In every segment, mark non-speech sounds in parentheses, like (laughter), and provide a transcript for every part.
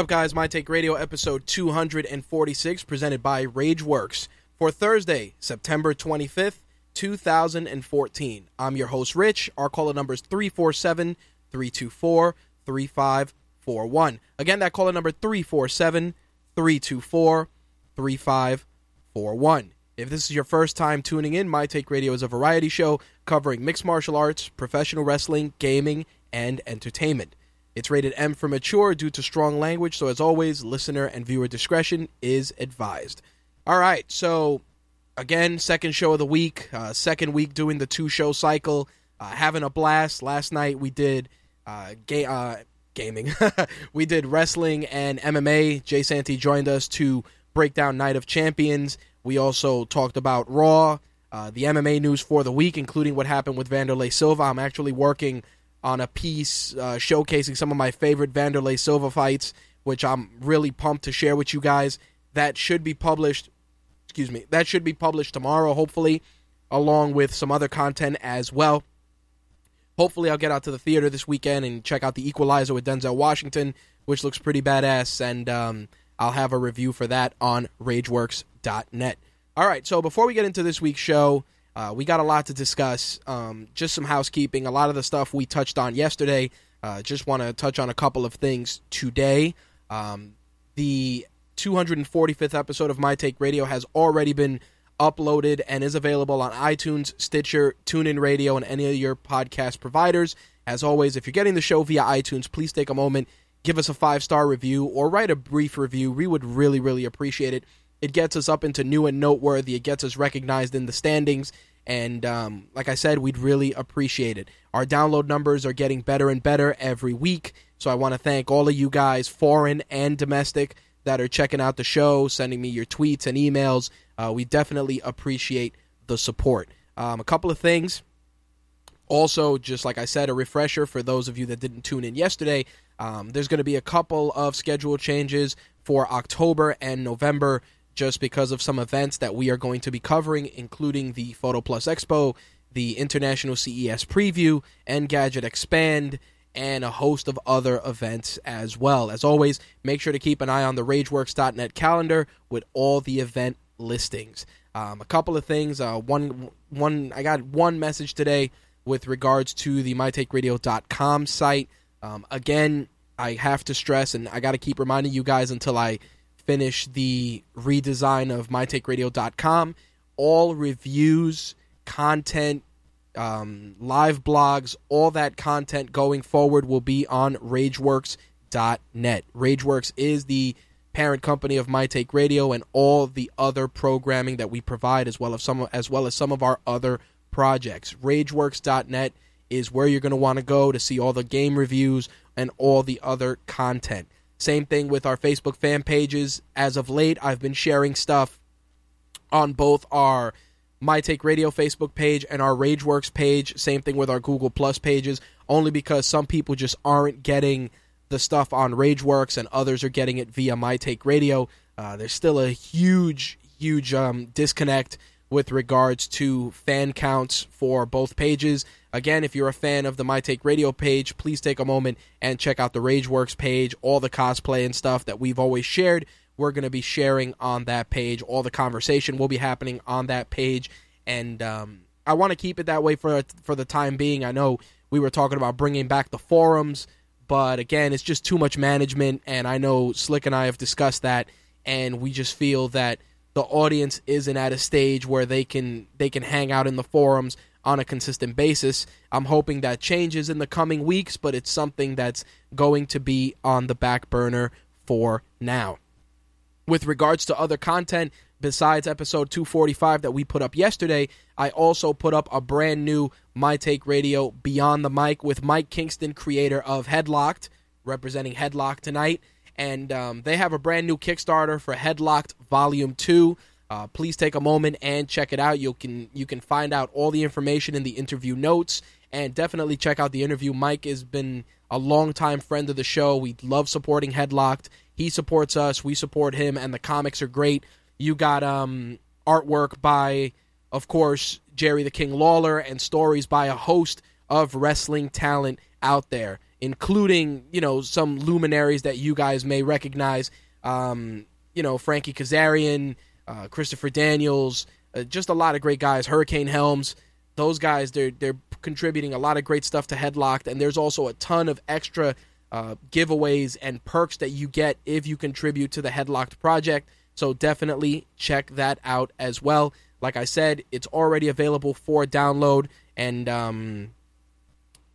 Up, guys? My Take Radio episode 246, presented by Rageworks for Thursday, September 25th, 2014. I'm your host, Rich. Our caller number is 347 324 3541. Again, that caller number 347 324 3541. If this is your first time tuning in, My Take Radio is a variety show covering mixed martial arts, professional wrestling, gaming, and entertainment. It's rated M for mature due to strong language, so as always, listener and viewer discretion is advised. All right, so again, second show of the week, uh, second week doing the two show cycle, uh, having a blast. Last night we did uh, ga- uh, gaming, (laughs) we did wrestling and MMA. Jay Santee joined us to break down Night of Champions. We also talked about Raw, uh, the MMA news for the week, including what happened with Vanderlei Silva. I'm actually working on a piece uh, showcasing some of my favorite Vanderlei Silva fights, which I'm really pumped to share with you guys. That should be published, excuse me, that should be published tomorrow, hopefully, along with some other content as well. Hopefully, I'll get out to the theater this weekend and check out The Equalizer with Denzel Washington, which looks pretty badass, and um, I'll have a review for that on RageWorks.net. All right, so before we get into this week's show, uh, we got a lot to discuss. Um, just some housekeeping. A lot of the stuff we touched on yesterday. Uh, just want to touch on a couple of things today. Um, the 245th episode of My Take Radio has already been uploaded and is available on iTunes, Stitcher, TuneIn Radio, and any of your podcast providers. As always, if you're getting the show via iTunes, please take a moment, give us a five star review, or write a brief review. We would really, really appreciate it. It gets us up into new and noteworthy. It gets us recognized in the standings. And um, like I said, we'd really appreciate it. Our download numbers are getting better and better every week. So I want to thank all of you guys, foreign and domestic, that are checking out the show, sending me your tweets and emails. Uh, we definitely appreciate the support. Um, a couple of things. Also, just like I said, a refresher for those of you that didn't tune in yesterday. Um, there's going to be a couple of schedule changes for October and November just because of some events that we are going to be covering, including the Photo Plus Expo, the International CES Preview, Engadget Expand, and a host of other events as well. As always, make sure to keep an eye on the RageWorks.net calendar with all the event listings. Um, a couple of things. Uh, one, one. I got one message today with regards to the MyTakeRadio.com site. Um, again, I have to stress, and I got to keep reminding you guys until I finish the redesign of mytakeradio.com. All reviews, content, um, live blogs, all that content going forward will be on RageWorks.net. RageWorks is the parent company of My Take Radio and all the other programming that we provide, as well as some as well as some of our other projects. RageWorks.net is where you're going to want to go to see all the game reviews and all the other content. Same thing with our Facebook fan pages. As of late, I've been sharing stuff on both our My Take Radio Facebook page and our Rageworks page. Same thing with our Google Plus pages, only because some people just aren't getting the stuff on Rageworks and others are getting it via My Take Radio. Uh, there's still a huge, huge um, disconnect with regards to fan counts for both pages. Again, if you're a fan of the My Take Radio page, please take a moment and check out the Rageworks page, all the cosplay and stuff that we've always shared. We're going to be sharing on that page. All the conversation will be happening on that page, and um, I want to keep it that way for for the time being. I know we were talking about bringing back the forums, but again, it's just too much management, and I know Slick and I have discussed that, and we just feel that the audience isn't at a stage where they can they can hang out in the forums on a consistent basis. I'm hoping that changes in the coming weeks, but it's something that's going to be on the back burner for now. With regards to other content, besides episode 245 that we put up yesterday, I also put up a brand new My Take Radio Beyond the Mic with Mike Kingston, creator of Headlocked, representing Headlocked tonight. And um, they have a brand new Kickstarter for Headlocked Volume 2. Uh, please take a moment and check it out. You can you can find out all the information in the interview notes, and definitely check out the interview. Mike has been a longtime friend of the show. We love supporting Headlocked. He supports us. We support him, and the comics are great. You got um, artwork by, of course, Jerry the King Lawler, and stories by a host of wrestling talent out there, including you know some luminaries that you guys may recognize. Um, you know Frankie Kazarian uh, Christopher Daniels, uh, just a lot of great guys. Hurricane Helms, those guys they're they're contributing a lot of great stuff to Headlocked, and there's also a ton of extra uh, giveaways and perks that you get if you contribute to the Headlocked project. So definitely check that out as well. Like I said, it's already available for download, and um,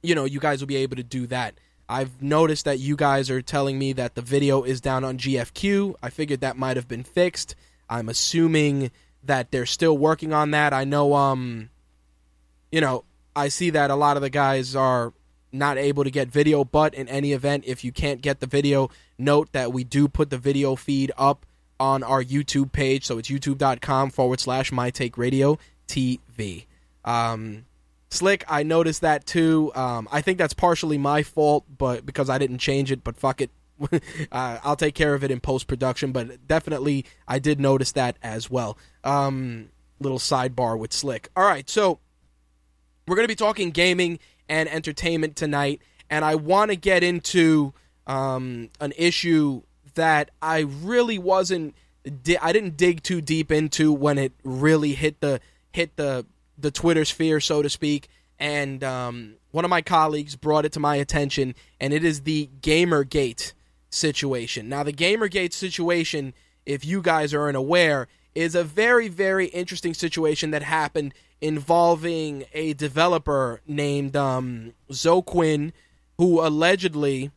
you know you guys will be able to do that. I've noticed that you guys are telling me that the video is down on GFQ. I figured that might have been fixed. I'm assuming that they're still working on that. I know, um, you know, I see that a lot of the guys are not able to get video, but in any event, if you can't get the video, note that we do put the video feed up on our YouTube page. So it's youtube.com forward slash my take radio TV. Um, Slick, I noticed that too. Um, I think that's partially my fault, but because I didn't change it, but fuck it. (laughs) uh, I'll take care of it in post production, but definitely I did notice that as well. Um, little sidebar with Slick. All right, so we're going to be talking gaming and entertainment tonight, and I want to get into um, an issue that I really wasn't. I didn't dig too deep into when it really hit the hit the the Twitter sphere, so to speak. And um, one of my colleagues brought it to my attention, and it is the GamerGate situation. Now, the Gamergate situation, if you guys are unaware, is a very, very interesting situation that happened involving a developer named um, Zoe Quinn, who allegedly,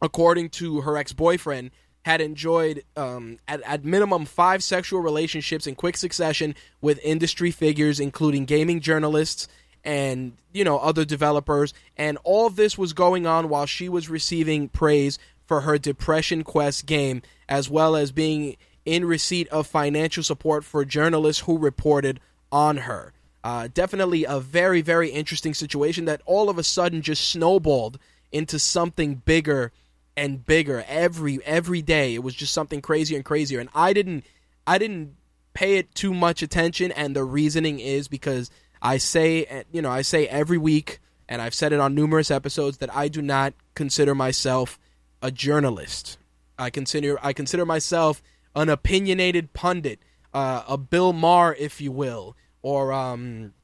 according to her ex boyfriend, had enjoyed um, at, at minimum five sexual relationships in quick succession with industry figures, including gaming journalists and you know other developers and all this was going on while she was receiving praise for her Depression Quest game, as well as being in receipt of financial support for journalists who reported on her. Uh, definitely a very, very interesting situation that all of a sudden just snowballed into something bigger and bigger every every day. It was just something crazier and crazier, and I didn't I didn't pay it too much attention. And the reasoning is because I say you know I say every week, and I've said it on numerous episodes that I do not consider myself a journalist. I consider I consider myself an opinionated pundit, uh, a Bill Maher, if you will, or um,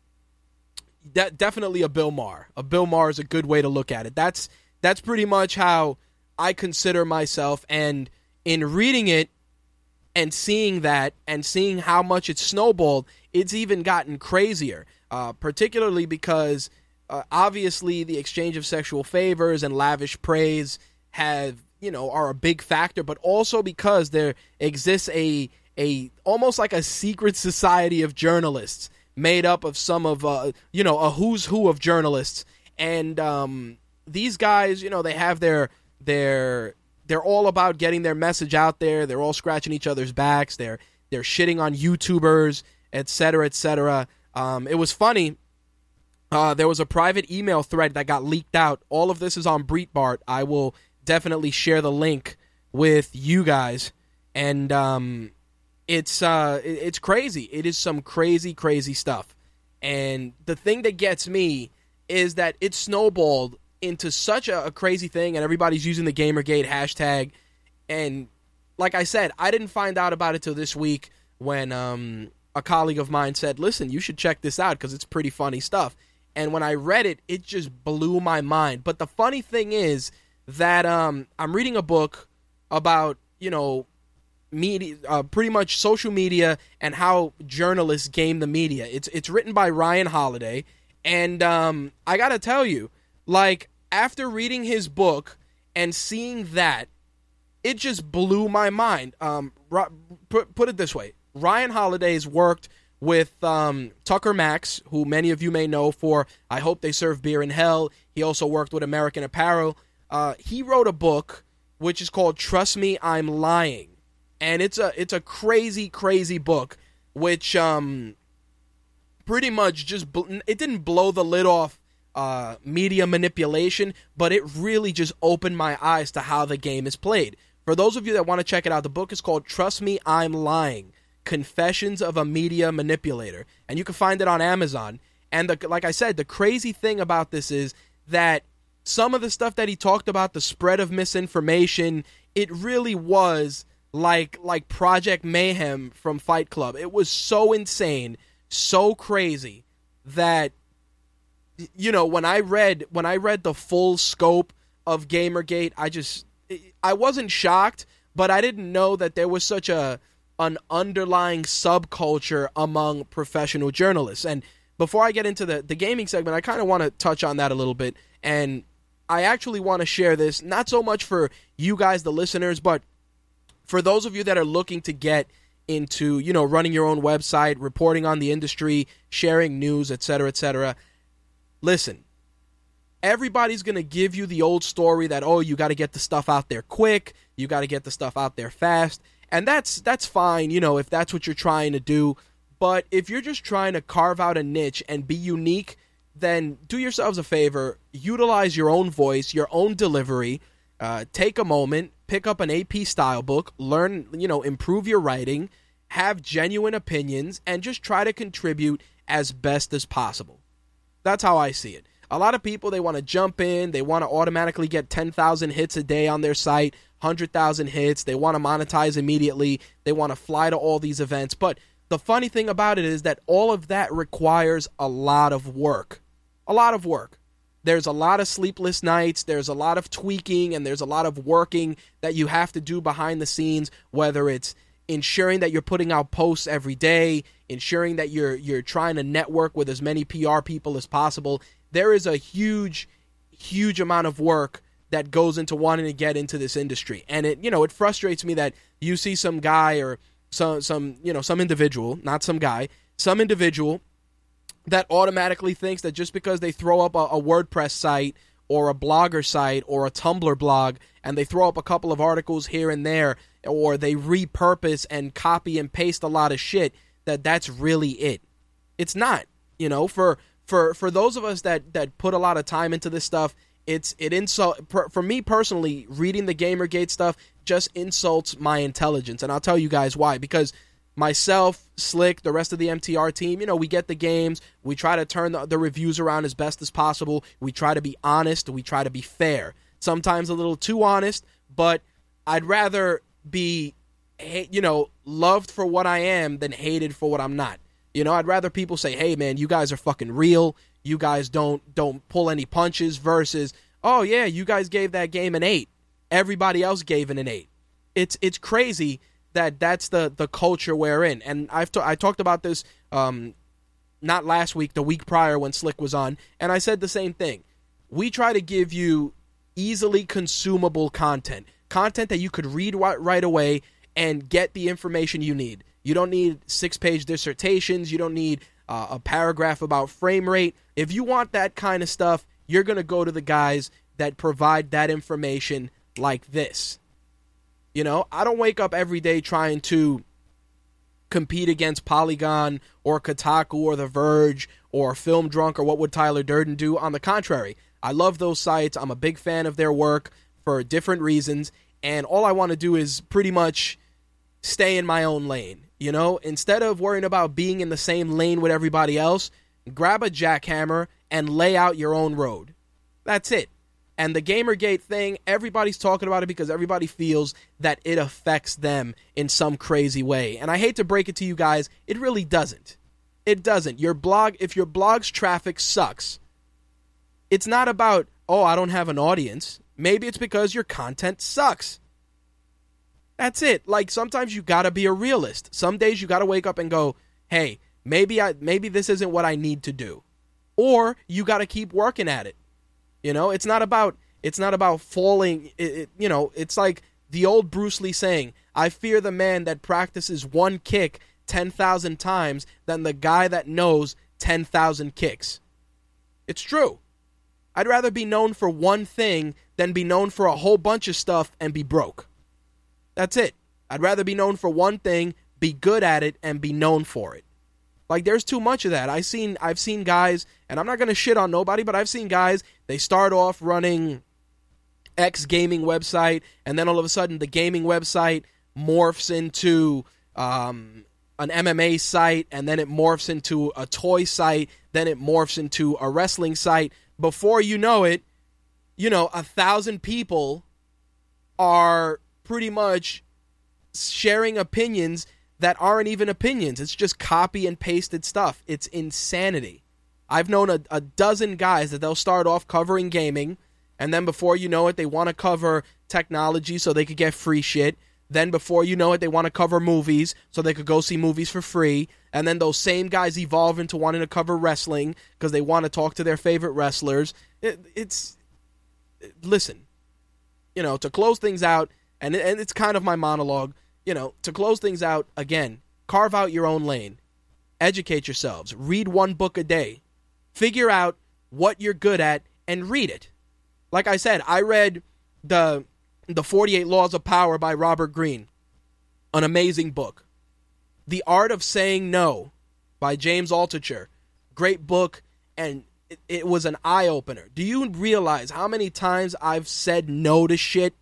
de- definitely a Bill Maher. A Bill Maher is a good way to look at it. That's that's pretty much how I consider myself. And in reading it and seeing that and seeing how much it's snowballed, it's even gotten crazier. Uh, particularly because uh, obviously the exchange of sexual favors and lavish praise have you know are a big factor, but also because there exists a a almost like a secret society of journalists made up of some of uh, you know a who's who of journalists, and um, these guys you know they have their their they're all about getting their message out there. They're all scratching each other's backs. They're they're shitting on YouTubers, et etc., etc. Um, it was funny. Uh, there was a private email thread that got leaked out. All of this is on Breitbart. I will definitely share the link with you guys. And um, it's uh it's crazy. It is some crazy crazy stuff. And the thing that gets me is that it snowballed into such a, a crazy thing and everybody's using the gamergate hashtag and like I said, I didn't find out about it till this week when um a colleague of mine said, "Listen, you should check this out because it's pretty funny stuff." And when I read it, it just blew my mind. But the funny thing is that um, I'm reading a book about you know media, uh, pretty much social media and how journalists game the media. It's it's written by Ryan Holiday, and um, I gotta tell you, like after reading his book and seeing that, it just blew my mind. Um, put put it this way: Ryan Holiday's worked with um, Tucker Max, who many of you may know for I Hope They Serve Beer in Hell. He also worked with American Apparel. Uh, he wrote a book which is called Trust Me, I'm Lying. And it's a it's a crazy, crazy book, which um pretty much just bl- it didn't blow the lid off uh, media manipulation, but it really just opened my eyes to how the game is played. For those of you that want to check it out, the book is called Trust Me, I'm Lying Confessions of a Media Manipulator. And you can find it on Amazon. And the, like I said, the crazy thing about this is that some of the stuff that he talked about, the spread of misinformation, it really was like like Project Mayhem from Fight Club. It was so insane, so crazy that you know, when I read when I read the full scope of Gamergate, I just I wasn't shocked, but I didn't know that there was such a an underlying subculture among professional journalists. And before I get into the, the gaming segment, I kind of want to touch on that a little bit. And I actually want to share this, not so much for you guys, the listeners, but for those of you that are looking to get into, you know, running your own website, reporting on the industry, sharing news, etc., etc. Listen, everybody's going to give you the old story that oh, you got to get the stuff out there quick, you got to get the stuff out there fast, and that's that's fine, you know, if that's what you're trying to do. But if you're just trying to carve out a niche and be unique, then do yourselves a favor, utilize your own voice, your own delivery. Uh, take a moment, pick up an AP style book, learn, you know, improve your writing, have genuine opinions, and just try to contribute as best as possible. That's how I see it. A lot of people they want to jump in, they want to automatically get 10,000 hits a day on their site, 100,000 hits, they want to monetize immediately, they want to fly to all these events, but the funny thing about it is that all of that requires a lot of work a lot of work. There's a lot of sleepless nights, there's a lot of tweaking, and there's a lot of working that you have to do behind the scenes, whether it's ensuring that you're putting out posts every day, ensuring that you're you're trying to network with as many PR people as possible. There is a huge huge amount of work that goes into wanting to get into this industry. And it you know, it frustrates me that you see some guy or some some you know, some individual, not some guy, some individual that automatically thinks that just because they throw up a, a WordPress site or a blogger site or a Tumblr blog and they throw up a couple of articles here and there or they repurpose and copy and paste a lot of shit that that's really it. It's not. You know, for for for those of us that that put a lot of time into this stuff, it's it insult for me personally reading the gamergate stuff just insults my intelligence and I'll tell you guys why because myself, Slick, the rest of the MTR team, you know, we get the games. We try to turn the, the, reviews around as best as possible. We try to be honest. We try to be fair. Sometimes a little too honest, but I'd rather be, you know, loved for what I am than hated for what I'm not. You know, I'd rather people say, "Hey, man, you guys are fucking real. You guys don't don't pull any punches." Versus, "Oh yeah, you guys gave that game an eight. Everybody else gave it an eight. It's it's crazy that that's the the culture we're in. And I've I talked about this um, not last week, the week prior when Slick was on, and I said the same thing. We try to give you easily consumable content, content that you could read right, right away and get the information you need. You don't need six page dissertations. You don't need uh, a paragraph about frame rate. If you want that kind of stuff, you're going to go to the guys that provide that information like this. You know, I don't wake up every day trying to compete against Polygon or Kotaku or The Verge or Film Drunk or what would Tyler Durden do. On the contrary, I love those sites. I'm a big fan of their work for different reasons. And all I want to do is pretty much stay in my own lane. You know, instead of worrying about being in the same lane with everybody else, grab a jackhammer and lay out your own road. That's it. And the Gamergate thing, everybody's talking about it because everybody feels that it affects them in some crazy way. And I hate to break it to you guys, it really doesn't. It doesn't. Your blog, if your blog's traffic sucks, it's not about, oh, I don't have an audience. Maybe it's because your content sucks. That's it. Like sometimes you got to be a realist. Some days you got to wake up and go, "Hey, maybe I maybe this isn't what I need to do." Or you got to keep working at it. You know, it's not about it's not about falling it, it, you know, it's like the old Bruce Lee saying, "I fear the man that practices one kick 10,000 times than the guy that knows 10,000 kicks." It's true. I'd rather be known for one thing than be known for a whole bunch of stuff and be broke. That's it. I'd rather be known for one thing, be good at it, and be known for it. Like there's too much of that. I've seen I've seen guys, and I'm not gonna shit on nobody, but I've seen guys, they start off running X gaming website, and then all of a sudden the gaming website morphs into um, an MMA site, and then it morphs into a toy site, then it morphs into a wrestling site. Before you know it, you know, a thousand people are pretty much sharing opinions that aren't even opinions. It's just copy and pasted stuff. It's insanity. I've known a, a dozen guys that they'll start off covering gaming, and then before you know it, they want to cover technology so they could get free shit. Then before you know it, they want to cover movies so they could go see movies for free. And then those same guys evolve into wanting to cover wrestling because they want to talk to their favorite wrestlers. It, it's listen, you know, to close things out, and and it's kind of my monologue. You know, to close things out again, carve out your own lane, educate yourselves, read one book a day, figure out what you're good at, and read it. Like I said, I read the the 48 Laws of Power by Robert Greene, an amazing book. The Art of Saying No by James Altucher, great book, and it, it was an eye opener. Do you realize how many times I've said no to shit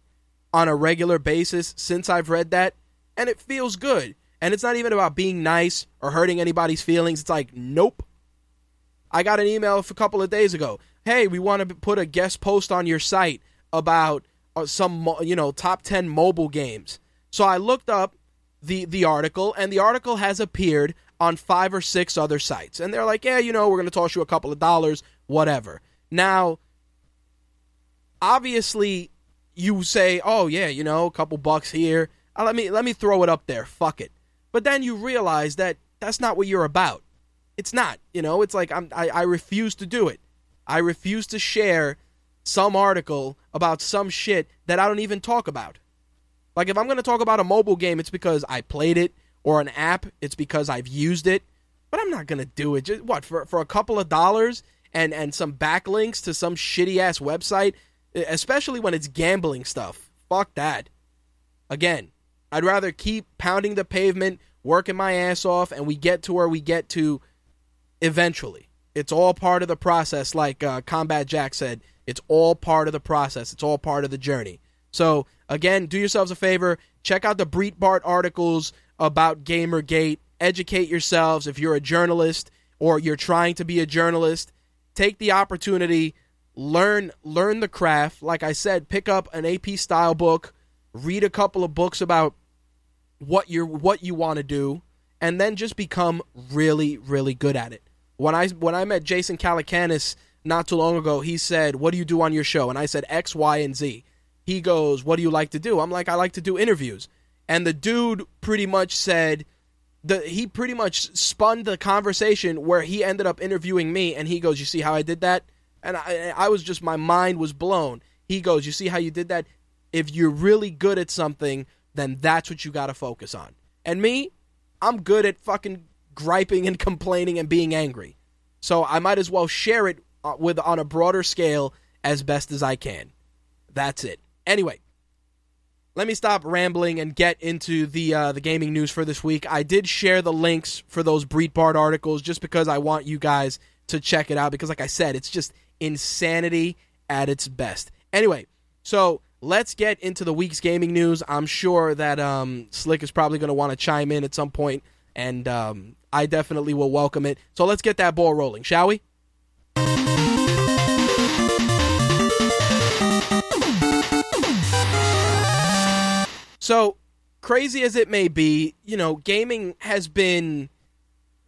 on a regular basis since I've read that, and it feels good. And it's not even about being nice or hurting anybody's feelings. It's like, nope. I got an email a couple of days ago. Hey, we want to put a guest post on your site about uh, some, you know, top 10 mobile games. So I looked up the the article, and the article has appeared on five or six other sites. And they're like, yeah, you know, we're going to toss you a couple of dollars, whatever. Now, obviously, you say, "Oh yeah, you know, a couple bucks here. Uh, let me let me throw it up there. Fuck it." But then you realize that that's not what you're about. It's not. You know, it's like I'm, I I refuse to do it. I refuse to share some article about some shit that I don't even talk about. Like if I'm going to talk about a mobile game, it's because I played it, or an app, it's because I've used it. But I'm not going to do it. Just what for for a couple of dollars and and some backlinks to some shitty ass website especially when it's gambling stuff. Fuck that. Again, I'd rather keep pounding the pavement, working my ass off, and we get to where we get to eventually. It's all part of the process, like uh, Combat Jack said. It's all part of the process. It's all part of the journey. So, again, do yourselves a favor. Check out the Breitbart articles about Gamergate. Educate yourselves. If you're a journalist or you're trying to be a journalist, take the opportunity learn learn the craft. Like I said, pick up an AP style book, read a couple of books about what you what you want to do, and then just become really really good at it. When I when I met Jason Calacanis not too long ago, he said, "What do you do on your show?" And I said X, Y, and Z. He goes, "What do you like to do?" I'm like, "I like to do interviews." And the dude pretty much said the he pretty much spun the conversation where he ended up interviewing me and he goes, "You see how I did that?" And I, I was just, my mind was blown. He goes, You see how you did that? If you're really good at something, then that's what you got to focus on. And me, I'm good at fucking griping and (laughs) complaining and being angry. So I might as well share it uh, with on a broader scale as best as I can. That's it. Anyway, let me stop rambling and get into the uh, the gaming news for this week. I did share the links for those Breitbart articles just because I want you guys to check it out because, like I said, it's just insanity at its best. Anyway, so let's get into the week's gaming news. I'm sure that um, Slick is probably going to want to chime in at some point and um, I definitely will welcome it. So let's get that ball rolling, shall we? So crazy as it may be, you know, gaming has been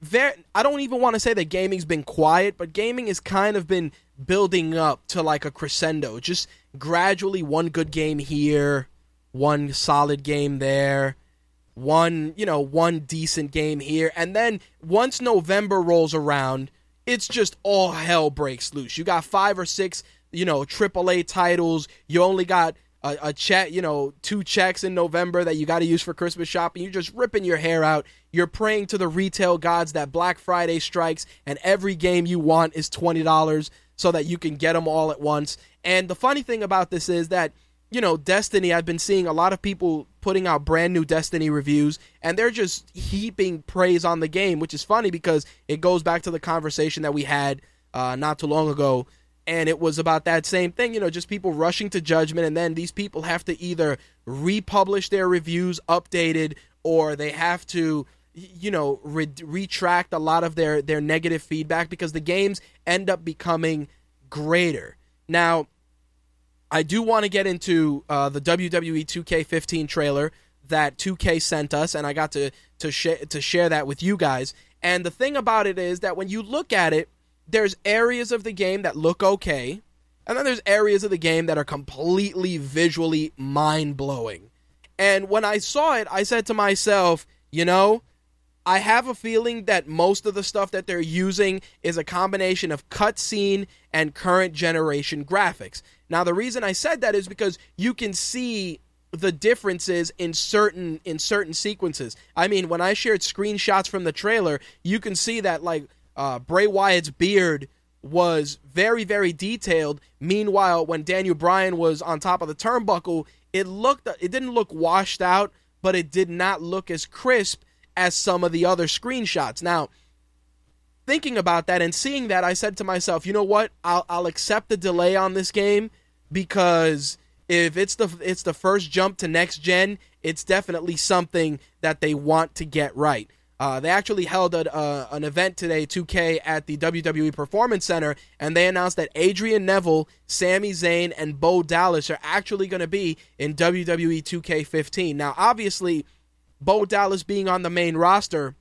very I don't even want to say that gaming's been quiet, but gaming has kind of been building up to like a crescendo. Just gradually one good game here, one solid game there, one, you know, one decent game here, and then once November rolls around, it's just all hell breaks loose. You got 5 or 6, you know, AAA titles. You only got a, a check, you know, two checks in November that you got to use for Christmas shopping. You're just ripping your hair out. You're praying to the retail gods that Black Friday strikes and every game you want is $20 so that you can get them all at once. And the funny thing about this is that, you know, Destiny, I've been seeing a lot of people putting out brand new Destiny reviews and they're just heaping praise on the game, which is funny because it goes back to the conversation that we had uh, not too long ago and it was about that same thing you know just people rushing to judgment and then these people have to either republish their reviews updated or they have to you know re- retract a lot of their their negative feedback because the games end up becoming greater now i do want to get into uh, the wwe 2k15 trailer that 2k sent us and i got to to, sh- to share that with you guys and the thing about it is that when you look at it there's areas of the game that look okay, and then there's areas of the game that are completely visually mind blowing. And when I saw it, I said to myself, you know, I have a feeling that most of the stuff that they're using is a combination of cutscene and current generation graphics. Now, the reason I said that is because you can see the differences in certain in certain sequences. I mean, when I shared screenshots from the trailer, you can see that like uh, Bray Wyatt's beard was very, very detailed. Meanwhile, when Daniel Bryan was on top of the turnbuckle, it looked it didn't look washed out, but it did not look as crisp as some of the other screenshots. Now, thinking about that and seeing that, I said to myself, you know what? I'll, I'll accept the delay on this game because if it's the it's the first jump to next gen, it's definitely something that they want to get right. Uh, they actually held a, uh, an event today, 2K, at the WWE Performance Center, and they announced that Adrian Neville, Sami Zayn, and Bo Dallas are actually going to be in WWE 2K15. Now, obviously, Bo Dallas being on the main roster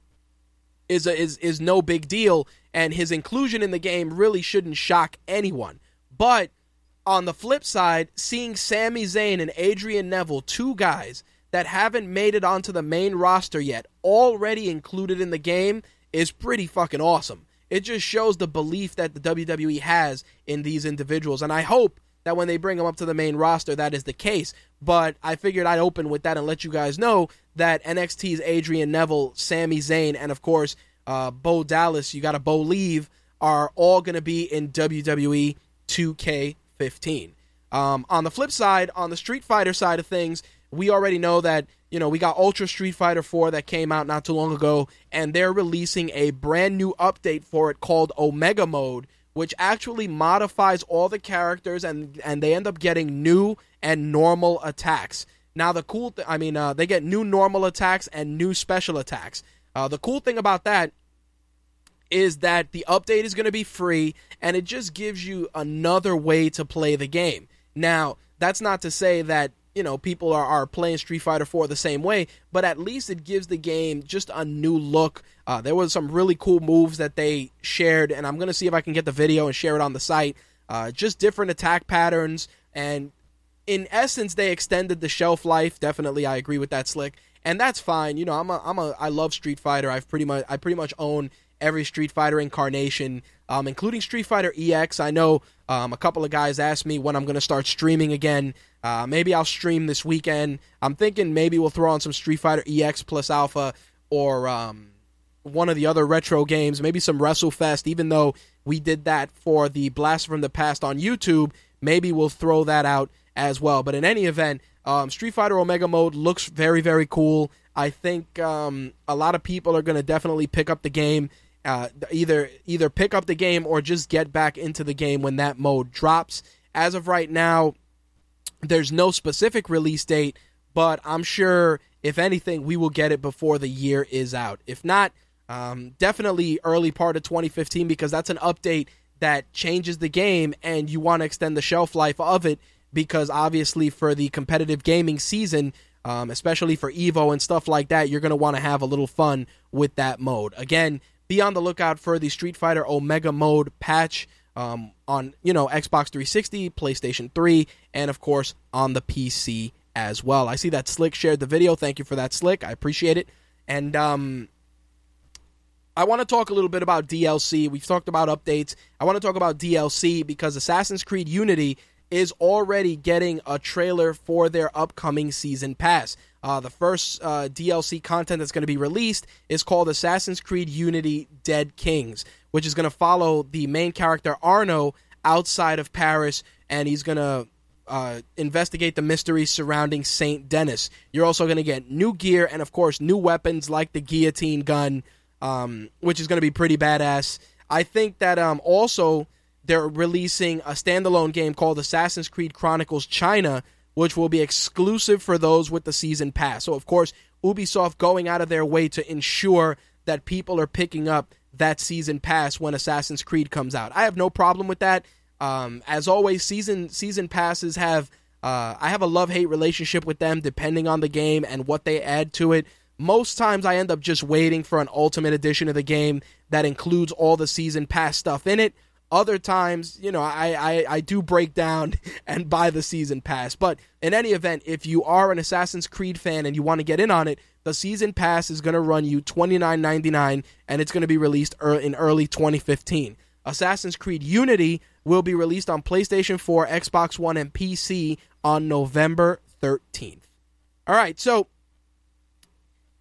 is a, is is no big deal, and his inclusion in the game really shouldn't shock anyone. But on the flip side, seeing Sami Zayn and Adrian Neville, two guys that haven't made it onto the main roster yet, already included in the game, is pretty fucking awesome. It just shows the belief that the WWE has in these individuals. And I hope that when they bring them up to the main roster, that is the case. But I figured I'd open with that and let you guys know that NXT's Adrian Neville, Sami Zayn, and of course, uh, Bo Dallas, you got a Bolieve, are all going to be in WWE 2K15. Um, on the flip side, on the Street Fighter side of things, we already know that you know we got Ultra Street Fighter 4 that came out not too long ago, and they're releasing a brand new update for it called Omega Mode, which actually modifies all the characters and and they end up getting new and normal attacks. Now the cool, th- I mean, uh, they get new normal attacks and new special attacks. Uh, the cool thing about that is that the update is going to be free and it just gives you another way to play the game. Now, that's not to say that you know people are, are playing Street Fighter 4 the same way, but at least it gives the game just a new look. Uh, there was some really cool moves that they shared, and I'm gonna see if I can get the video and share it on the site. Uh, just different attack patterns, and in essence, they extended the shelf life. Definitely, I agree with that, Slick, and that's fine. You know, I'm a, I'm a, I love Street Fighter. I've pretty much, I pretty much own every Street Fighter incarnation, um, including Street Fighter EX. I know um, a couple of guys asked me when I'm going to start streaming again. Uh, maybe I'll stream this weekend. I'm thinking maybe we'll throw on some Street Fighter EX plus Alpha or um, one of the other retro games, maybe some WrestleFest, even though we did that for the Blast from the Past on YouTube. Maybe we'll throw that out as well. But in any event, um, Street Fighter Omega Mode looks very, very cool. I think um, a lot of people are going to definitely pick up the game uh, either either pick up the game or just get back into the game when that mode drops. As of right now, there's no specific release date, but I'm sure if anything, we will get it before the year is out. If not, um, definitely early part of 2015 because that's an update that changes the game and you want to extend the shelf life of it because obviously for the competitive gaming season, um, especially for Evo and stuff like that, you're going to want to have a little fun with that mode. Again, be on the lookout for the Street Fighter Omega mode patch um, on you know Xbox 360, PlayStation 3, and of course on the PC as well. I see that Slick shared the video. Thank you for that, Slick. I appreciate it. And um, I want to talk a little bit about DLC. We've talked about updates. I want to talk about DLC because Assassin's Creed Unity is already getting a trailer for their upcoming season pass. Uh, the first uh, DLC content that's going to be released is called Assassin's Creed Unity Dead Kings, which is going to follow the main character Arno outside of Paris, and he's going to uh, investigate the mysteries surrounding Saint Denis. You're also going to get new gear and, of course, new weapons like the guillotine gun, um, which is going to be pretty badass. I think that um, also they're releasing a standalone game called Assassin's Creed Chronicles China, which will be exclusive for those with the season pass. So, of course, Ubisoft going out of their way to ensure that people are picking up that season pass when Assassin's Creed comes out. I have no problem with that. Um, as always, season season passes have uh, I have a love hate relationship with them depending on the game and what they add to it. Most times, I end up just waiting for an ultimate edition of the game that includes all the season pass stuff in it. Other times, you know, I, I, I do break down (laughs) and buy the season pass. But in any event, if you are an Assassin's Creed fan and you want to get in on it, the season pass is going to run you twenty nine ninety nine, and it's going to be released in early 2015. Assassin's Creed Unity will be released on PlayStation 4, Xbox One, and PC on November 13th. All right, so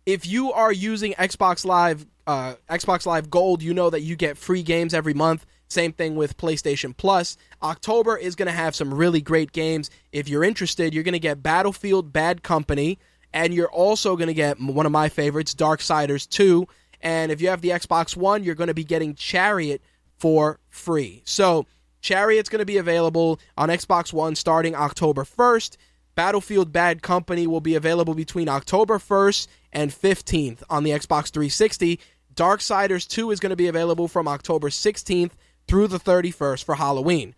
if you are using Xbox Live, uh, Xbox Live Gold, you know that you get free games every month. Same thing with PlayStation Plus. October is going to have some really great games. If you're interested, you're going to get Battlefield Bad Company, and you're also going to get one of my favorites, Darksiders 2. And if you have the Xbox One, you're going to be getting Chariot for free. So, Chariot's going to be available on Xbox One starting October 1st. Battlefield Bad Company will be available between October 1st and 15th on the Xbox 360. Darksiders 2 is going to be available from October 16th through the 31st for Halloween.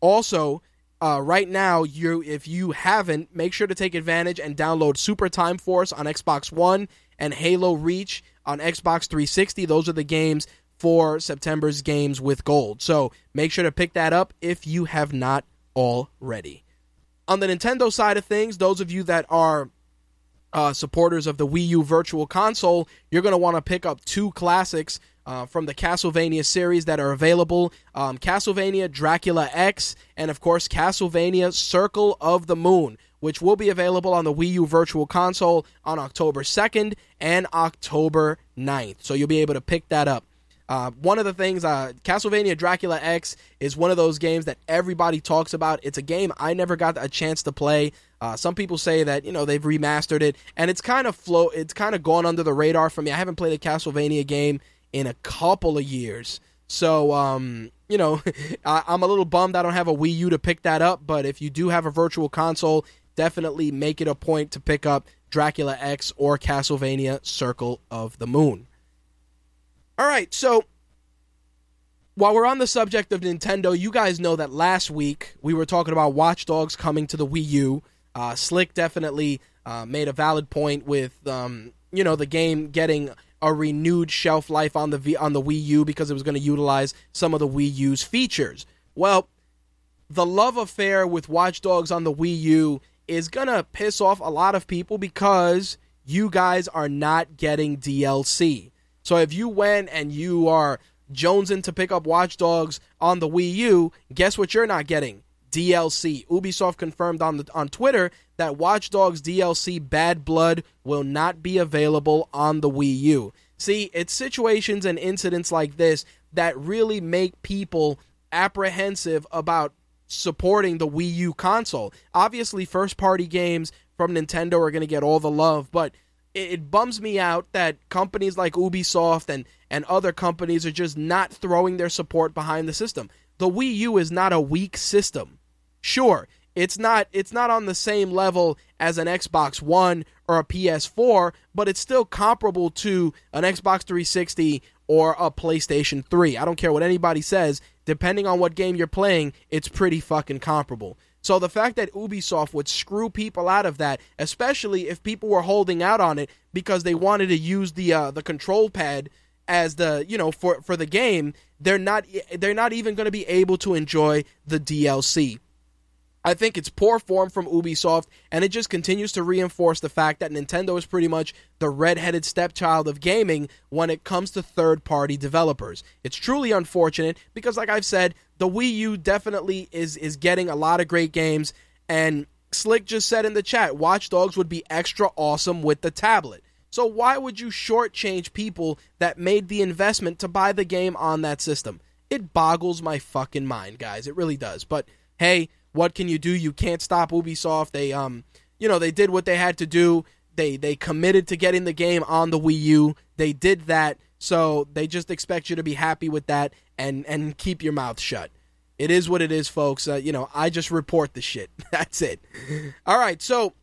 Also, uh, right now, you if you haven't, make sure to take advantage and download Super Time Force on Xbox One and Halo Reach on Xbox 360. Those are the games for September's games with gold. So make sure to pick that up if you have not already. On the Nintendo side of things, those of you that are uh, supporters of the Wii U Virtual Console, you're going to want to pick up two classics uh, from the Castlevania series that are available um, Castlevania Dracula X, and of course, Castlevania Circle of the Moon, which will be available on the Wii U Virtual Console on October 2nd and October 9th. So you'll be able to pick that up. Uh, one of the things, uh, Castlevania Dracula X is one of those games that everybody talks about. It's a game I never got a chance to play. Uh, some people say that you know they've remastered it, and it's kind of flow. It's kind of gone under the radar for me. I haven't played a Castlevania game in a couple of years, so um, you know (laughs) I, I'm a little bummed I don't have a Wii U to pick that up. But if you do have a Virtual Console, definitely make it a point to pick up Dracula X or Castlevania Circle of the Moon. All right, so while we're on the subject of Nintendo, you guys know that last week we were talking about Watch Dogs coming to the Wii U. Uh, Slick definitely uh, made a valid point with um, you know the game getting a renewed shelf life on the v- on the Wii U because it was going to utilize some of the Wii U's features. Well, the love affair with Watch Dogs on the Wii U is going to piss off a lot of people because you guys are not getting DLC. So if you went and you are jonesing to pick up Watch Dogs on the Wii U, guess what you're not getting? DLC. Ubisoft confirmed on the, on Twitter that Watch Dogs DLC Bad Blood will not be available on the Wii U. See, it's situations and incidents like this that really make people apprehensive about supporting the Wii U console. Obviously, first party games from Nintendo are going to get all the love, but it, bums me out that companies like Ubisoft and and other companies are just not throwing their support behind the system. The Wii U is not a weak system. Sure, It's not it's not on the same level as an Xbox One or a PS4, but it's still comparable to an Xbox 360 or a PlayStation 3. I don't care what anybody says, depending on what game you're playing, it's pretty fucking comparable. So the fact that Ubisoft would screw people out of that, especially if people were holding out on it because they wanted to use the uh, the control pad as the you know for for the game, they're not they're not even going to be able to enjoy the DLC. I think it's poor form from Ubisoft, and it just continues to reinforce the fact that Nintendo is pretty much the red-headed stepchild of gaming when it comes to third-party developers. It's truly unfortunate because, like I've said, the Wii U definitely is is getting a lot of great games, and Slick just said in the chat, Watch Dogs would be extra awesome with the tablet. So why would you shortchange people that made the investment to buy the game on that system? It boggles my fucking mind, guys. It really does. But hey, what can you do? You can't stop Ubisoft. They um you know, they did what they had to do. They they committed to getting the game on the Wii U. They did that. So they just expect you to be happy with that and and keep your mouth shut. It is what it is, folks. Uh, you know, I just report the shit. (laughs) That's it. All right, so